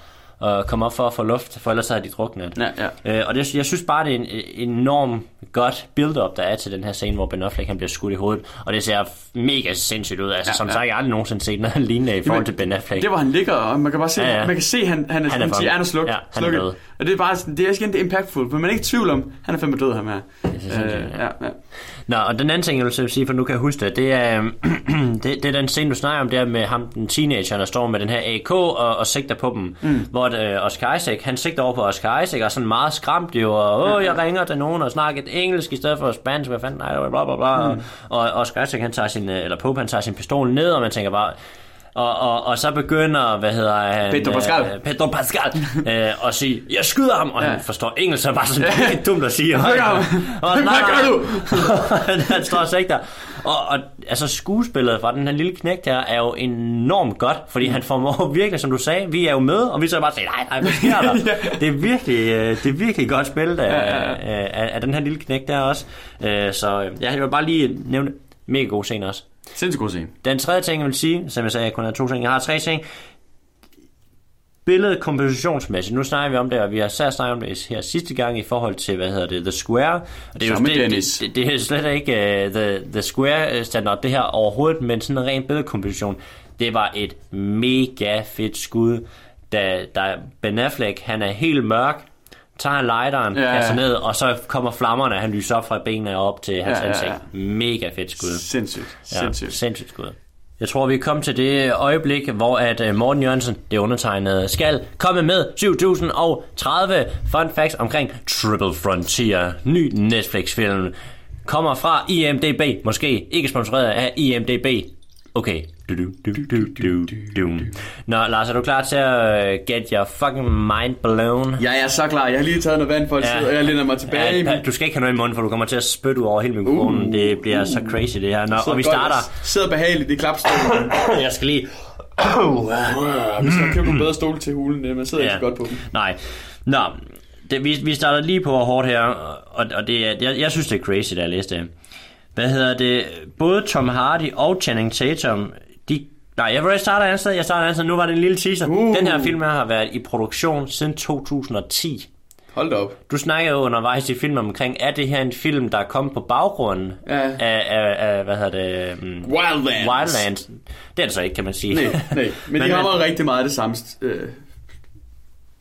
at komme op for at få luft, for ellers har de druknet. Ja, ja. Øh, og det, jeg synes bare, det er en, en enorm godt build-up, der er til den her scene, hvor Ben Affleck han bliver skudt i hovedet. Og det ser mega sindssygt ud. Altså, ja, som ja. sagt, jeg har aldrig nogensinde set noget (laughs) lignende i forhold Jamen, til Ben Affleck. Det var han ligger, og man kan bare se, ja, ja. man kan se han, han, er, han, er, han, han er slukket. Ja, han slukket. Er død. og det er bare det er igen det impactful, for man er ikke i tvivl om, han er fandme død her med. Det er øh, ja, ja. Nå, og den anden ting, jeg vil sige, for nu kan jeg huske det, det er, (clears throat) det, det er den scene, du snakker om, der med ham, den teenager, der står med den her AK og, og sigter på dem. Mm. Hvor det, uh, Oscar Isaac, han sigter over på Oscar Isaac, og sådan meget skræmt jo, og åh, jeg ringer til nogen og snakker engelsk i stedet for spansk, hvad fanden, nej, bla bla bla. Mm. Og Oscar Isaac, han tager sin, øh, eller Pope, han tager sin pistol ned, og man tænker bare, og, og, og så begynder, hvad hedder han? Pedro Pascal. Øh, Pedro Pascal øh, og sige, jeg skyder ham, og ja. han forstår engelsk, så bare sådan (laughs) lidt dumt at sige. Hvad gør du? (laughs) han står og der. Og, og altså skuespillet fra den her lille knægt her er jo enormt godt, fordi han formår virkelig, som du sagde, vi er jo med, og vi så bare siger, nej, nej, hvad sker der? (laughs) Det er virkelig, øh, det er virkelig godt spillet af, ja, ja, ja. Af, af, den her lille knægt der også. Øh, så ja, jeg vil bare lige nævne mega god scene også. Sindssygt god scene. Den tredje ting, jeg vil sige, som jeg sagde, jeg kun har to ting. Jeg har tre ting. Billedet kompositionsmæssigt. Nu snakker vi om det, og vi har særligt snakket om det her sidste gang i forhold til, hvad hedder det, The Square. Og det er jo det, det, det, det, er slet ikke uh, the, the Square standard, det her overhovedet, men sådan en ren billedkomposition. Det var et mega fedt skud, da, da Ben Affleck, han er helt mørk, tager han lighteren, ja, kaster ned, og så kommer flammerne, han lyser op fra benene op til hans ja, ansigt. Ja, ja. Mega fedt skud. Sindssygt. Sindssygt. Ja, sindssygt skud. Jeg tror, vi er kommet til det øjeblik, hvor at øh, Morten Jørgensen, det undertegnede, skal komme med 7030 fun facts omkring Triple Frontier, ny Netflix-film. Kommer fra IMDB, måske ikke sponsoreret af IMDB. Okay, du, du, du, du, du, du. Nå, Lars, er du klar til at uh, get your fucking mind blown? Ja, jeg er så klar. Jeg har lige taget noget vand for at ja. og jeg lænder mig tilbage. Ja, du skal ikke have noget i munden, for du kommer til at spytte ud over hele mikrofonen. Uh, det bliver uh, så crazy, det her. Nå, og vi starter... Sidder behageligt i klapstolen. (coughs) jeg skal lige... Oh, (coughs) uh, vi skal købe nogle bedre stole til hulen, man sidder ja. ikke så godt på dem. Nej. Nå, det, vi, vi starter lige på hårdt her, og, og det er, jeg, jeg synes, det er crazy, da jeg læste det. Hvad hedder det? Både Tom Hardy og Channing Tatum de Nej, jeg vil starte andet sted. Jeg starter andet sted. Nu var det en lille teaser. Uh. Den her film her har været i produktion siden 2010. Hold da op. Du snakker jo undervejs i filmen omkring, er det her en film, der er kommet på baggrunden ja. af, af, af, hvad hedder det? Um, Wildlands. Wildlands. Det er det så ikke, kan man sige. Nej, nej. Men, (laughs) Men de har været rigtig meget det samme. Øh.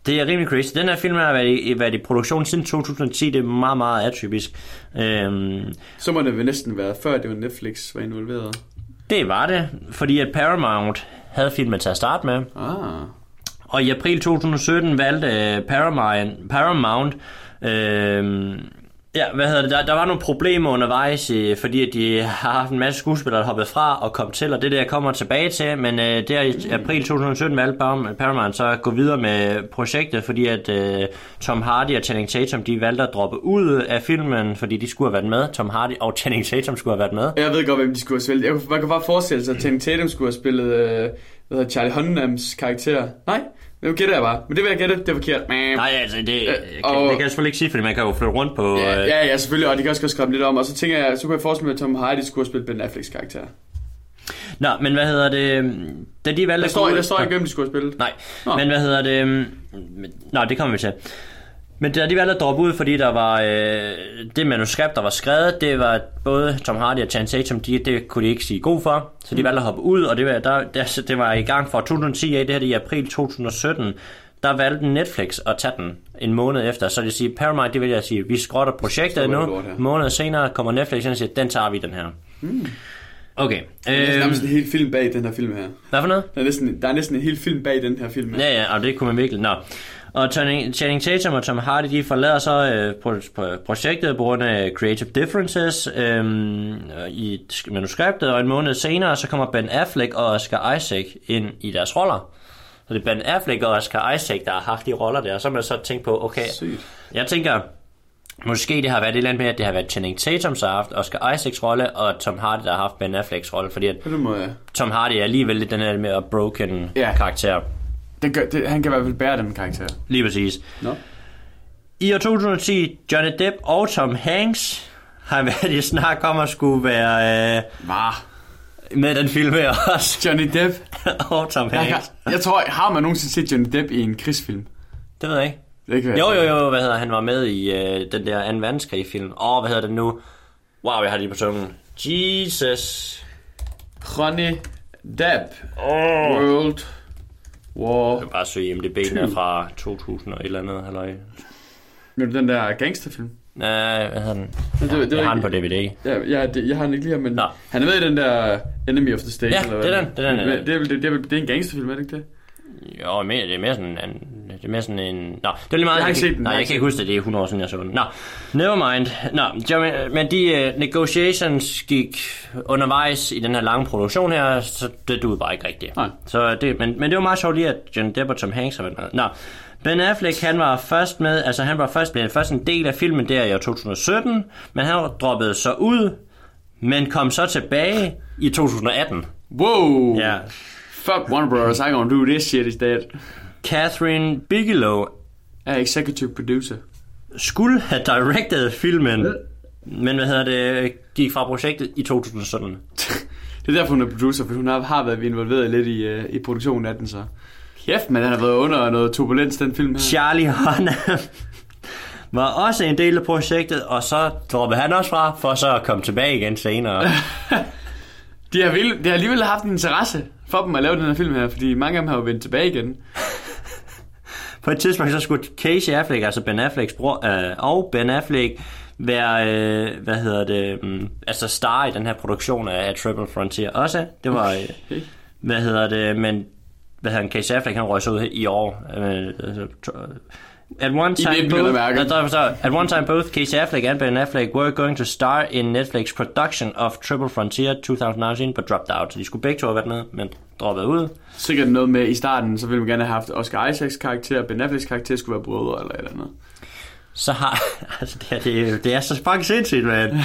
Det er rimelig crazy. Den her film har været i, været i produktion siden 2010. Det er meget, meget atypisk. Øhm, så må det vel næsten være før det var Netflix var involveret. Det var det, fordi at Paramount havde filmen til at starte med. Ah. Og i april 2017 valgte Paramount, Paramount øh, Ja, hvad hedder det? Der, der var nogle problemer undervejs, øh, fordi at de har haft en masse skuespillere, der hoppet fra og kom til, og det der kommer tilbage til, men øh, der i april 2017 valgte Paramount så at gå videre med projektet, fordi at øh, Tom Hardy og Channing Tatum, de valgte at droppe ud af filmen, fordi de skulle have været med. Tom Hardy og Channing Tatum skulle have været med. Jeg ved godt, hvem de skulle have spillet. Jeg kunne, man kan bare forestille sig, at Channing Tatum skulle have spillet øh, hvad hedder Charlie Hunnams karakter. Nej, nu gætter jeg bare. Men det vil jeg gætte, det er forkert. Nej, altså, det, øh, kan, og, det kan jeg selvfølgelig ikke sige, fordi man kan jo flytte rundt på... Ja, ja, ja selvfølgelig, og de kan også skrive lidt om. Og så tænker jeg, så kunne jeg forestille mig, at Tom Hardy skulle have spillet Ben Afflecks karakter. Nå, men hvad hedder det? Da de valgte der står, der står ikke, hvem de skulle have spillet. Nej, Nå. men hvad hedder det? Nå, det kommer vi til. Men da de valgte at droppe ud, fordi der var øh, det manuskript, der var skrevet, det var både Tom Hardy og Channing Tatum, de, det kunne de ikke sige god for, så de mm. valgte at hoppe ud, og det var, der, der, det var i gang fra 2010 af, det her i april 2017, der valgte Netflix at tage den en måned efter, så det siger Paramount, det vil jeg sige, vi skrotter projektet nu, måneder senere kommer Netflix og siger, den tager vi den her. Mm. Okay. Der er næsten en hel film bag den her film her. Hvad for noget? Der er næsten, der er næsten en hel film bag den her film her. Ja, ja, og det kunne man virkelig. Nå. Og Channing Tatum og Tom Hardy, de forlader så øh, pro- projektet på grund af creative differences øh, i manuskriptet, og en måned senere, så kommer Ben Affleck og Oscar Isaac ind i deres roller. Så det er Ben Affleck og Oscar Isaac, der har haft de roller der, og så har man så tænkt på, okay, Sygt. jeg tænker, Måske det har været et eller andet med, at det har været Channing Tatum, der har haft Oscar Isaacs rolle, og Tom Hardy, der har haft Ben Afflecks rolle, fordi at den måde, ja. Tom Hardy er alligevel lidt den her mere broken Ja. karakter. Det gør, det, han kan i hvert fald bære den karakter. Lige præcis. Nå. I år 2010, Johnny Depp og Tom Hanks har (laughs) været i snak om at skulle være øh, Var. med den film her også. Johnny Depp. (laughs) og Tom Jeg, Hanks. har, jeg tror, har man nogensinde set Johnny Depp i en krigsfilm? Det ved jeg ikke. Det kan Jo, jo, jo, hvad hedder han var med i øh, den der 2. verdenskrig film. Åh, hvad hedder det nu? Wow, jeg har det lige på tungen. Jesus. Johnny Depp. Oh. World War. Jeg kan bare søge MDB'en er fra 2000 og et eller andet, halløj. Men den der gangsterfilm. Nej, hvad hedder den? det- det var jeg har den på DVD. Ja, ja det, jeg har den ikke lige her, men Nå. han er med i den der Enemy of the State. Ja, eller hvad det er den, det er den, Men ja. Det er, vel- det, er, vel- det er en gangsterfilm, er det ikke det? Jo, mere, det er mere sådan en, det er mere sådan en... Nå, det er lige meget... Jeg har ikke set den, Nej, jeg kan ikke huske det, det er 100 år siden, jeg så den. Nå, never mind. Nå, men de uh, negotiations gik undervejs i den her lange produktion her, så det duede bare ikke rigtigt. Nej. Så det, men, men det var meget sjovt lige, at John Depp og Tom Hanks har været med. Nå, Ben Affleck, han var først med, altså han var først, blev først en del af filmen der i år 2017, men han droppede så ud, men kom så tilbage i 2018. Wow! Ja. Fuck Warner Bros. I'm gonna do this shit instead. Catherine Bigelow Er executive producer. skulle have directed filmen, men hvad hedder det, gik fra projektet i 2017. (laughs) Det er derfor, hun er producer, for hun har, har været involveret lidt i, uh, i produktionen af den så. Kæft, men han har været under noget turbulens, den film her. Charlie Hunnam var også en del af projektet, og så droppede han også fra, for så at komme tilbage igen senere. (laughs) De har, vel, de har alligevel haft en interesse for dem at lave den her film her, fordi mange af dem har jo vendt tilbage igen. På et tidspunkt så skulle Casey Affleck, altså Ben Afflecks bror, øh, og Ben Affleck være, øh, hvad hedder det, um, altså star i den her produktion af, af Triple Frontier også. Det var, øh, hvad hedder det, men hvad hedder han, Casey Affleck, han røg så ud i år. Øh, altså, At one time, both, at one time both Casey Affleck and Ben Affleck were going to star in Netflix production of Triple Frontier 2019, but dropped out. Så de skulle begge to have været med, men droppede ud. Sikkert noget med i starten, så ville man gerne have haft Oscar Isaacs karakter, Ben Afflecks karakter skulle være brødre eller et eller andet. så har... (laughs) Altså, det, er, det, er, det er så fucking sindssygt, man.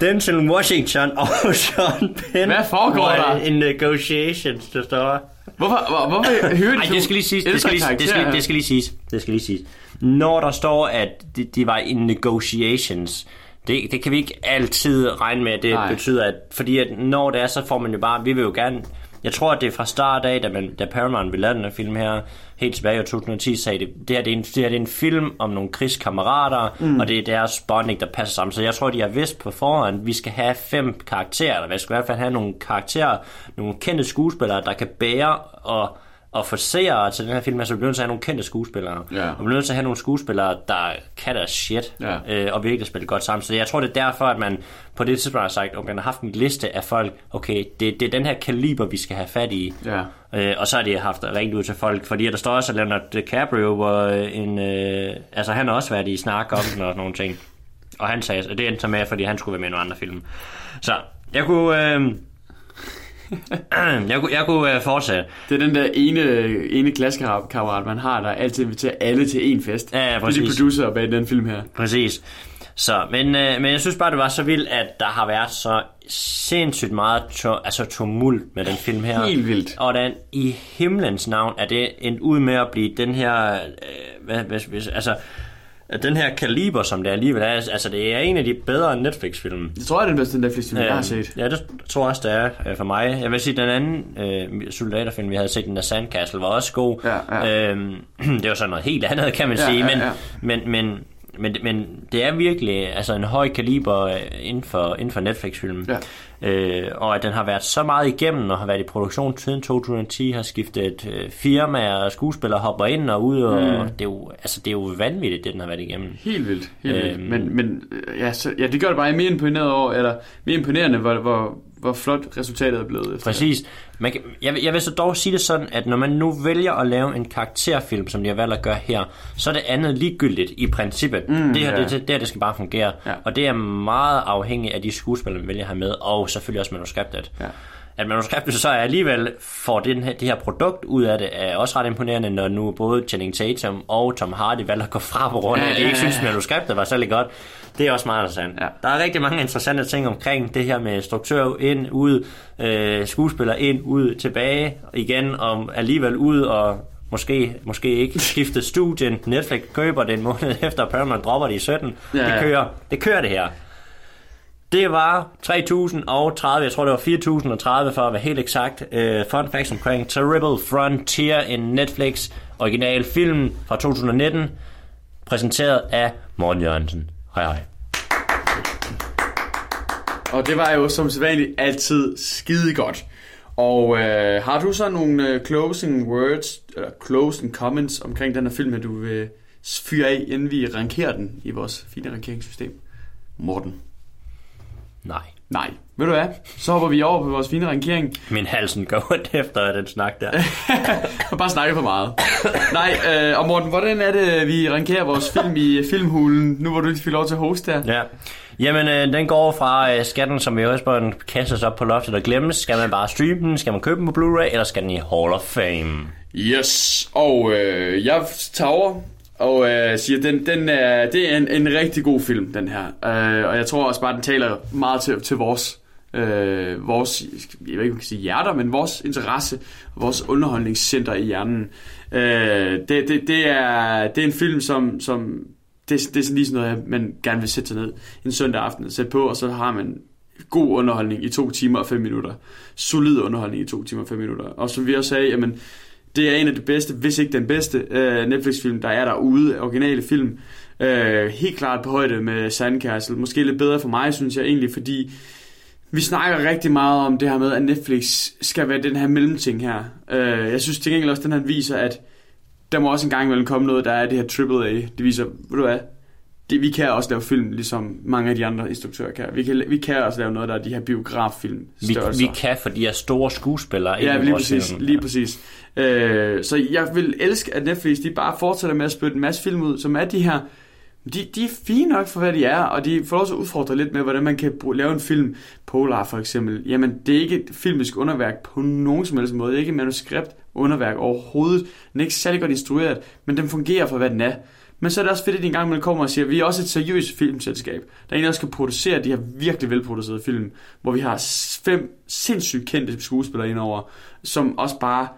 Denzel Washington og (laughs) Sean Penn Hvad foregår der? in negotiations, der står. Hvorfor, hvor, hvorfor hører de Nej, det skal lige siges. Det skal lige, det, skal, det skal lige siges. Det skal lige siges. Når der står, at de, de var in negotiations, det, det kan vi ikke altid regne med, at det. Nej. betyder, at, fordi at når det er, så får man jo bare, vi vil jo gerne, jeg tror, at det er fra start af, da, man, da Paramount ville lave den her film her, helt tilbage i 2010, sagde det, det her, det er en, det her det er en film om nogle krigskammerater, mm. og det er deres bonding, der passer sammen. Så jeg tror, de har vidst på forhånd, at vi skal have fem karakterer, eller vi skal i hvert fald have nogle karakterer, nogle kendte skuespillere, der kan bære og og for seere til den her film, altså vi bliver nødt til at have nogle kendte skuespillere. Ja. Og vi bliver nødt til at have nogle skuespillere, der kan deres shit, Ja. øh, og virkelig spille godt sammen. Så jeg tror, det er derfor, at man på det tidspunkt har sagt, okay, man har haft en liste af folk, okay, det, det er den her kaliber, vi skal have fat i. Ja. Øh, og så har de haft rent ud til folk, fordi der står også, at Leonardo DiCaprio, hvor en, øh, altså han har også været i snak om den og nogle ting. Og han sagde, at det endte så med, fordi han skulle være med i nogle andre film. Så jeg kunne... Øh, jeg kunne, jeg kunne uh, fortsætte. Det er den der ene, ene klassekammerat, man har, der altid inviterer alle til en fest. Ja, ja, Det er præcis. de producer bag den film her. Præcis. Så, men, øh, men jeg synes bare, det var så vildt, at der har været så sindssygt meget to, altså tumult med den film her. Helt vildt. Og den i himlens navn er det endt ud med at blive den her, øh, hvad, hvad, hvad, altså, den her kaliber, som det alligevel er. Altså, det er en af de bedre Netflix-film. Jeg tror, det er den bedste Netflix-film, jeg har set. Ja, det tror jeg også, det er øh, for mig. Jeg vil sige, den anden øh, soldaterfilm, vi havde set, den der Sandcastle, var også god. Ja, ja. Øhm, (clears throat) det var så noget helt andet, kan man Ja, sige. ja, men, ja. Men, men, men, men det er virkelig altså en høj kaliber øh, inden for, inden for Netflix-film. Ja. Øh, og at den har været så meget igennem og har været i produktion siden 2010, har skiftet øh, firmaer og skuespillere hopper ind og ud, og Mm. det, er jo, altså, det er jo vanvittigt, det den har været igennem. Helt vildt. Helt vildt. Øhm. Men, men øh, ja, så, ja, det gør det bare mere imponeret over, eller mere imponerende, hvor, hvor, hvor flot resultatet er blevet. Efter Præcis. Man kan, jeg, vil- jeg vil så dog sige det sådan, at når man nu vælger at lave en karakterfilm, som de har valgt at gøre her, så er det andet ligegyldigt i princippet. Mm, det her, ja. det, det, det, det skal bare fungere. Ja. Og det er meget afhængigt af de skuespillere, man vælger at have med, og selvfølgelig også manuskriptet. Ja. At manuskriptet så alligevel får den her, det her produkt ud af det, er også ret imponerende, når nu både Channing Tatum og Tom Hardy valgte at gå fra på grund af, at de ikke synes, manuskriptet var særlig godt. Det er også meget interessant. Ja. Der er rigtig mange interessante ting omkring det her med struktør ind, ud, øh, skuespiller ind, ud, tilbage, igen, og alligevel ud, og måske, måske ikke (laughs) skifte studien. Netflix køber det en måned (laughs) efter, Paramount dropper det i 17. Ja, Det ja. kører, det kører det her. Det var 3.030, jeg tror det var 4.030 for at være helt eksakt. Uh, fun facts omkring Terrible Frontier, en Netflix original film fra 2019, præsenteret af Morten Jørgensen. Hej hej. Og det var jo som sædvanligt altid skide godt. Og øh, har du så nogle øh, closing words, eller closing comments omkring den her film, at du vil fyre af, inden vi rankerer den i vores fine rankeringssystem? Morten. Nej. Nej. Ved du hvad? Så hopper vi over på vores fine rankering. Min halsen går ondt efter den snak der. Og (laughs) bare snakke for meget. Nej, øh, og Morten, hvordan er det, vi rankerer vores film i øh, filmhulen, nu hvor du lige fik lov til at hoste der? Ja. Jamen, øh, den går fra øh, skatten, som vi også på kastes op på loftet og glemmes. Skal man bare streame den? Skal man købe den på Blu-ray? Eller skal den i Hall of Fame? Yes, og øh, jeg tager over og øh, siger, den, den er, det er en, en rigtig god film, den her. Øh, og jeg tror også bare, den taler meget til, til vores, øh, vores, jeg ved ikke, om man kan sige hjerter, men vores interesse, vores underholdningscenter i hjernen. Øh, det, det, det, er, det er en film, som, som det, det er lige sådan noget, man gerne vil sætte sig ned en søndag aften og sætte på, og så har man god underholdning i to timer og fem minutter. Solid underholdning i to timer og fem minutter. Og som vi også sagde, jamen, det er en af de bedste, hvis ikke den bedste øh, Netflix-film, der er derude, originale film. Øh, helt klart på højde med Sandcastle. Måske lidt bedre for mig, synes jeg egentlig, fordi vi snakker rigtig meget om det her med, at Netflix skal være den her mellemting her. Øh, jeg synes til gengæld også, at den her viser, at der må også en gang imellem komme noget, der er det her AAA. Det viser, ved du hvad, det, vi kan også lave film, ligesom mange af de andre instruktører kan. Vi kan, vi kan også lave noget, der er de her biograffilm Vi, vi kan, for de er store skuespillere. Ja, lige præcis. film. Lige præcis. Øh, så jeg vil elske, at Netflix de bare fortsætter med at spytte en masse film ud, som er de her... De, de er fine nok for, hvad de er, og de får også udfordret lidt med, hvordan man kan bruge, lave en film. Polar for eksempel. Jamen, det er ikke et filmisk underværk på nogen som helst måde. Det er ikke et manuskript underværk overhovedet. Den er ikke særlig godt instrueret, men den fungerer for, hvad den er. Men så er det også fedt, at de en gang man kommer og siger, at vi er også et seriøst filmselskab, der egentlig også kan producere de her virkelig velproducerede film, hvor vi har fem sindssygt kendte skuespillere indover, som også bare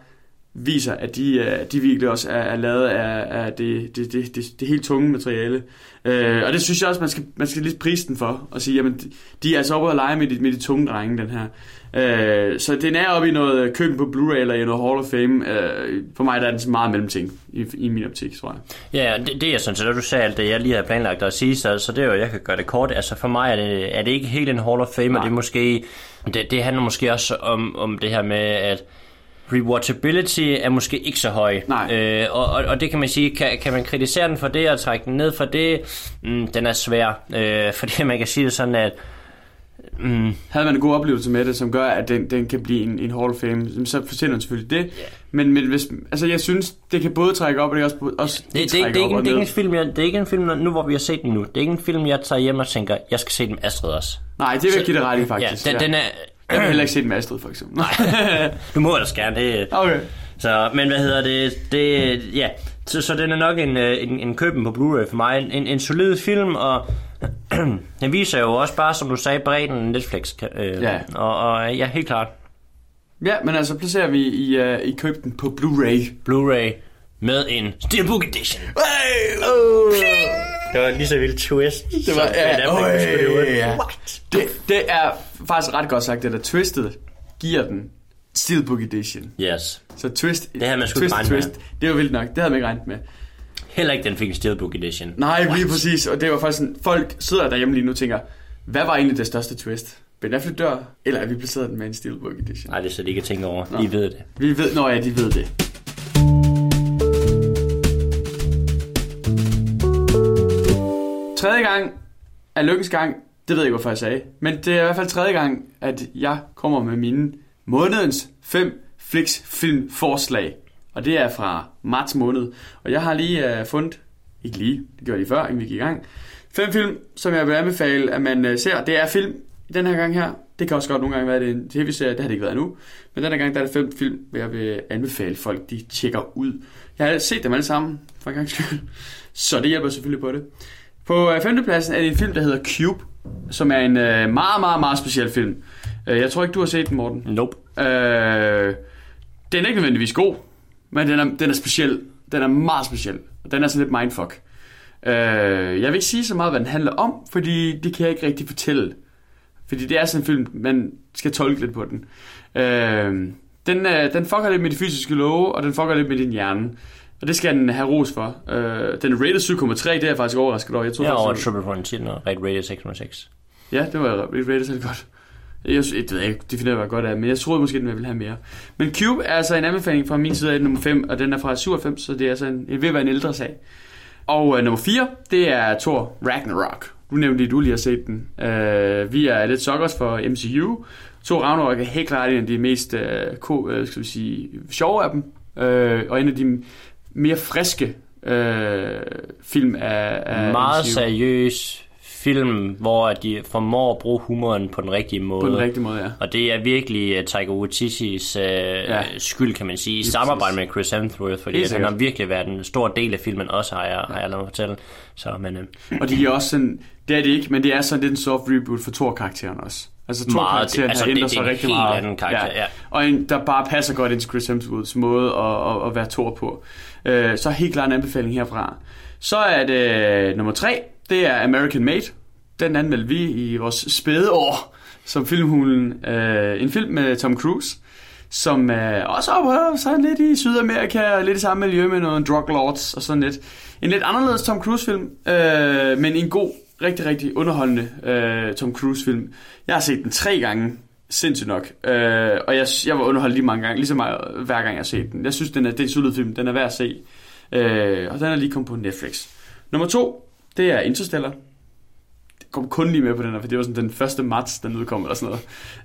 viser, at de, øh, de virkelig også er, er lavet af, af det, det, det, det, det helt tunge materiale. Øh, og det synes jeg også, man skal, man skal lidt prise den for, og sige, jamen, de, de er altså oppe at lege med de, med de tunge drenge, den her. Øh, så den er oppe i noget køben på Blu-ray eller i noget Hall of Fame. Øh, for mig der er den sådan meget mellemting i, i min optik, tror jeg. Ja, det, det er sådan, så da du sagde alt det, jeg lige havde planlagt at sige, så, så det er jo, jeg kan gøre det kort. Altså for mig er det, er det ikke helt en Hall of Fame, Nej. og det er måske, det, det handler måske også om, om det her med, at rewatchability er måske ikke så høj. Nej. Øh, og, og, og det kan man sige, kan, kan man kritisere den for det og trække den ned for det? Mm, den er svær, øh, (laughs) fordi man kan sige det sådan, at Mm, havde man en god oplevelse med det, som gør, at den, den kan blive en, en Hall of Fame, så fortjener den selvfølgelig det. Ja. Men, men hvis, altså jeg synes, det kan både trække op, og det kan også, også det, det, det, trække det, er ikke, det, er ikke en film, jeg, det er ikke en film, nu hvor vi har set den nu, det er ikke en film, jeg tager hjem og tænker, jeg skal se den Astrid også. Nej, det vil jeg give dig ret i, Ja, faktisk. den, den er, Jeg vil heller ikke se den med Astrid, for eksempel. (laughs) du må ellers gerne, det, okay. Så, men hvad hedder det? det ja, så, så den er nok en, øh, en, en køben på Blu-ray for mig. En, en solid film, og (clears throat) den viser jo også bare, som du sagde, bredden Netflix. Øh, Ja. Og, og ja, helt klart. Ja, men altså placerer vi i, uh, i køb den på Blu-ray. Blu-ray med en Steelbook Edition. Hey, oh. Det var lige så vildt twist. Det var, ja, Affleck øh, skulle det ja. Det, det er faktisk ret godt sagt, det der Twisted giver den Steelbook Edition. Yes. Så twist, Det havde man sgu twist, regnet med. twist, det var vildt nok. Det havde man ikke regnet med. Heller ikke den fik en Steelbook Edition. Nej, lige præcis. Og det var faktisk sådan, folk sidder derhjemme lige nu og tænker, hvad var egentlig det største twist? Ben Affleck dør, eller er vi placeret den med en Steelbook Edition? Nej, det er så de ikke tænker over. Nå. I ved det. Vi ved, når ja, de ved det. Tredje gang er lykkens gang. Det ved jeg ikke, hvorfor jeg sagde. Men det er i hvert fald tredje gang, at jeg kommer med mine månedens fem Flix film forslag. Og det er fra marts måned. Og jeg har lige uh, fundet, ikke lige, det gjorde jeg lige før, inden vi gik i gang, fem film, som jeg vil anbefale, at man uh, ser. Det er film i den her gang her. Det kan også godt nogle gange være, at det er en tv-serie. Det har det ikke været nu. Men den her gang, der er det fem film, hvor jeg vil anbefale folk, de tjekker ud. Jeg har set dem alle sammen, for en gang skyld. Så det hjælper selvfølgelig på det. På øh, femtepladsen er det en film, der hedder Cube, som er en øh, meget, meget, meget speciel film. Øh, jeg tror ikke, du har set den, Morten. Nope. Øh, den er ikke nødvendigvis god, men den er, den er speciel. Den er meget speciel. Og den er sådan lidt mindfuck. Øh, jeg vil ikke sige så meget, hvad den handler om, fordi det kan jeg ikke rigtig fortælle. Fordi det er sådan en film, man skal tolke lidt på den. Øh, den, øh, den fucker lidt med de fysiske love, og den fucker lidt med din hjerne. Og det skal den have ros for. Øh, den er rated 7,3, det er jeg faktisk overrasket over. Jeg tror Jeg er over faktisk, Triple Frontier og Red Radio 606. Ja, det var rated så godt. Jeg, jeg ved ikke, definerer, hvad godt er, men jeg troede måske, den ville have mere. Men Cube er altså en anbefaling fra min side af nummer 5, og den er fra 97, så det er altså en, en ved at være en ældre sag. Og øh, nummer 4, det er Thor Ragnarok. Du nævnte lige, du lige har set den. Øh, vi er lidt suckers for MCU. Thor Ragnarok er helt klart en af de mest øh, ko, øh, skal vi sige, sjove af dem, øh, og en af de mere friske øh, film af, af Meget seriøs film, hvor de formår at bruge humoren på den rigtige måde. På den rigtige måde, ja. Og det er virkelig uh, Taika Waititis uh, ja. skyld, kan man sige, i samarbejde med Chris Hemsworth, fordi at han har virkelig været en stor del af filmen også, har jeg, har jeg lavet mig fortælle. Så, men, uh, Og de er også sådan, det er det ikke, men det er sådan lidt en soft reboot for Thor-karakteren også. Altså Meget, Thor-karakteren det- altså, har det- ændret det er sig rigtig meget. anden karakter, ja. Og en, der bare passer godt ind til Chris Hemsworths måde at, at, at være Thor på. Øh, så helt klart en anbefaling herfra. Så er det øh, nummer tre, det er American Made. Den anmeldte vi i vores spæde år som filmhulen. Øh, en film med Tom Cruise som øh, også opholder sig lidt i Sydamerika, og lidt i samme miljø med nogle drug lords og sådan lidt. En lidt anderledes Tom Cruise-film, øh, men en god, rigtig, rigtig underholdende øh, Tom Cruise-film. Jeg har set den tre gange, sindssygt nok, øh, og jeg, jeg var underholdt lige mange gange, lige så meget hver gang jeg har set den. Jeg synes, den er, det er en solid film, den er værd at se, øh, og den er lige kommet på Netflix. Nummer to, det er Interstellar kom kun lige med på den her, for det var sådan den første marts, den udkom, eller sådan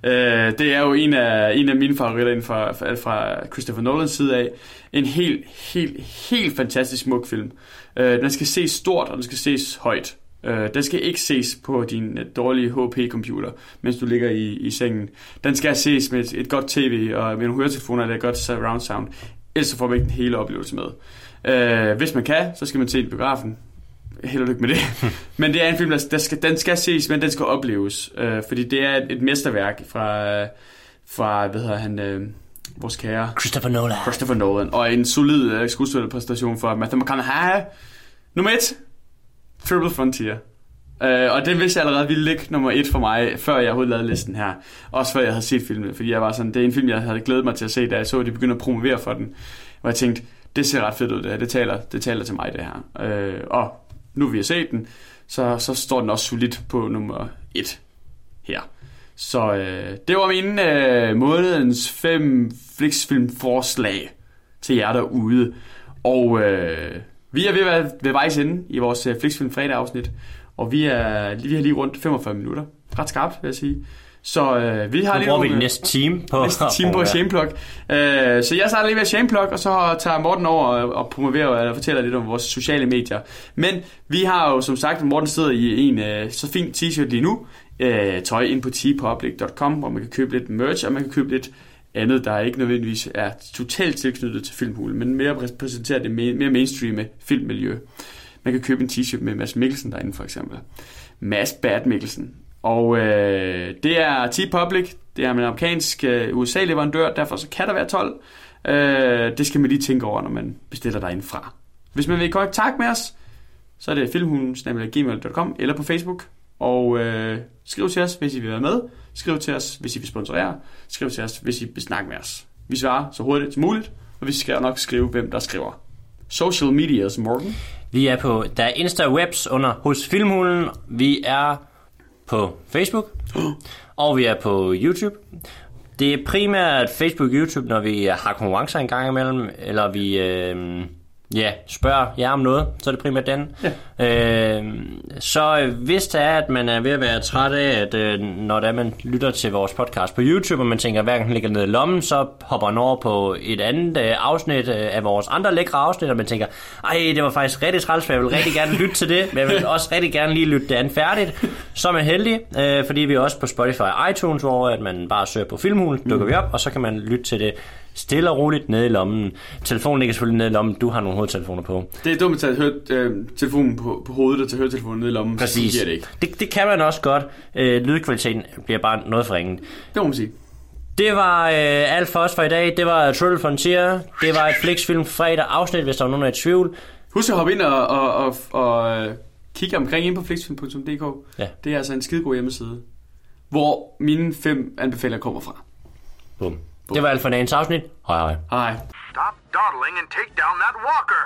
noget. Øh, det er jo en af, en af mine favoritter inden fra, fra, fra Christopher Nolans side af. En helt, helt, helt fantastisk smuk film. Øh, den skal ses stort, og den skal ses højt. Øh, den skal ikke ses på din øh, dårlige HP-computer, mens du ligger i, i sengen. Den skal ses med et, et godt tv, og med nogle høretelefoner, eller et godt surround sound. Ellers så får man ikke den hele oplevelse med. Øh, hvis man kan, så skal man se den i biografen held og lykke med det. (laughs) men det er en film, der, der skal, den skal ses, men den skal opleves. Øh, fordi det er et, et mesterværk fra, fra hvad hedder han, øh, vores kære Christopher Nolan. Christopher Nolan. Og en solid øh, skuespillerpræstation for Matthew McConaughey. Nummer et, Triple Frontier. Øh, og det vidste jeg allerede ville ligge nummer et for mig, før jeg overhovedet lavede listen her. Også før jeg havde set filmen, fordi jeg var sådan, det er en film, jeg havde glædet mig til at se, da jeg så, at de begyndte at promovere for den. Og jeg tænkte, det ser ret fedt ud, det her. Det taler, det taler til mig, det her. Øh, og nu vi har set den, så, så står den også solidt på nummer et her. Så øh, det var min øh, månedens fem Flixfilm-forslag til jer derude. Og øh, vi er ved at være ved vejs ende i vores øh, Flixfilm fredag afsnit. Og vi, er, vi har lige rundt 45 minutter. ret skarpt, vil jeg sige. Så øh, vi har Nu lige bruger vi næste time på næste time på at at shameplug. Øh, så jeg starter lige ved shameplug, og så tager Morten over og, promoverer eller fortæller lidt om vores sociale medier. Men vi har jo som sagt, Morten sidder i en øh, så fin t-shirt lige nu, øh, tøj ind på tpublic.com, hvor man kan købe lidt merch, og man kan købe lidt andet, der ikke nødvendigvis er totalt tilknyttet til filmhulen, men mere repræsenterer det mere, mere mainstream filmmiljø. Man kan købe en t-shirt med Mads Mikkelsen derinde for eksempel. Mads Bad Mikkelsen. Og øh, det er T-Public, det er en amerikansk øh, USA-leverandør, derfor så kan der være 12. Øh, det skal man lige tænke over, når man bestiller derinde fra. Hvis man vil i kontakt med os, så er det filmhulen.gmail.com eller på Facebook. Og øh, skriv til os, hvis I vil være med. Skriv til os, hvis I vil sponsorere. Skriv til os, hvis I vil snakke med os. Vi svarer så hurtigt som muligt, og vi skal nok skrive, hvem der skriver. Social medias, Morten. Vi er på, der er Insta Webs under hos Filmhulen. Vi er på Facebook, (gasps) og vi er på YouTube. Det er primært Facebook og YouTube, når vi har konkurrencer en gang imellem, eller vi øh, ja, spørger jer om noget, så er det primært den. Ja. Øh, så hvis det er, at man er ved at være træt af, at øh, når det er, man lytter til vores podcast på YouTube, og man tænker, at hverken ligger ned i lommen, så hopper man over på et andet øh, afsnit øh, af vores andre lækre afsnit, og man tænker, ej, det var faktisk rigtig træls, for jeg vil rigtig gerne lytte til det, men jeg vil også rigtig gerne lige lytte det andet færdigt. Så er man heldig, øh, fordi vi er også på Spotify og iTunes, hvor at man bare søger på Filmhulen, dukker vi op, og så kan man lytte til det stille og roligt nede i lommen. Telefonen ligger selvfølgelig nede i lommen, du har nogle hovedtelefoner på. Det er dumt at tage hørt, øh, telefonen på, på hovedet og tage høretelefonen ned i lommen. Præcis. fungerer det ikke. Det, det kan man også godt. Øh, lydkvaliteten bliver bare noget forringet. Det må man sige. Det var øh, alt for os for i dag. Det var Trill Frontier. Det var et Flixfilm fredag afsnit, hvis der var nogen, der er i tvivl. Husk at hoppe ind og, og, og, og øh, kigge omkring ind på flixfilm.dk. Ja. Det er altså en skidegod hjemmeside, hvor mine fem anbefalinger kommer fra. Bum. Det var alt for dagens afsnit. Hej hej. Hej. Stop dawdling and take down that walker.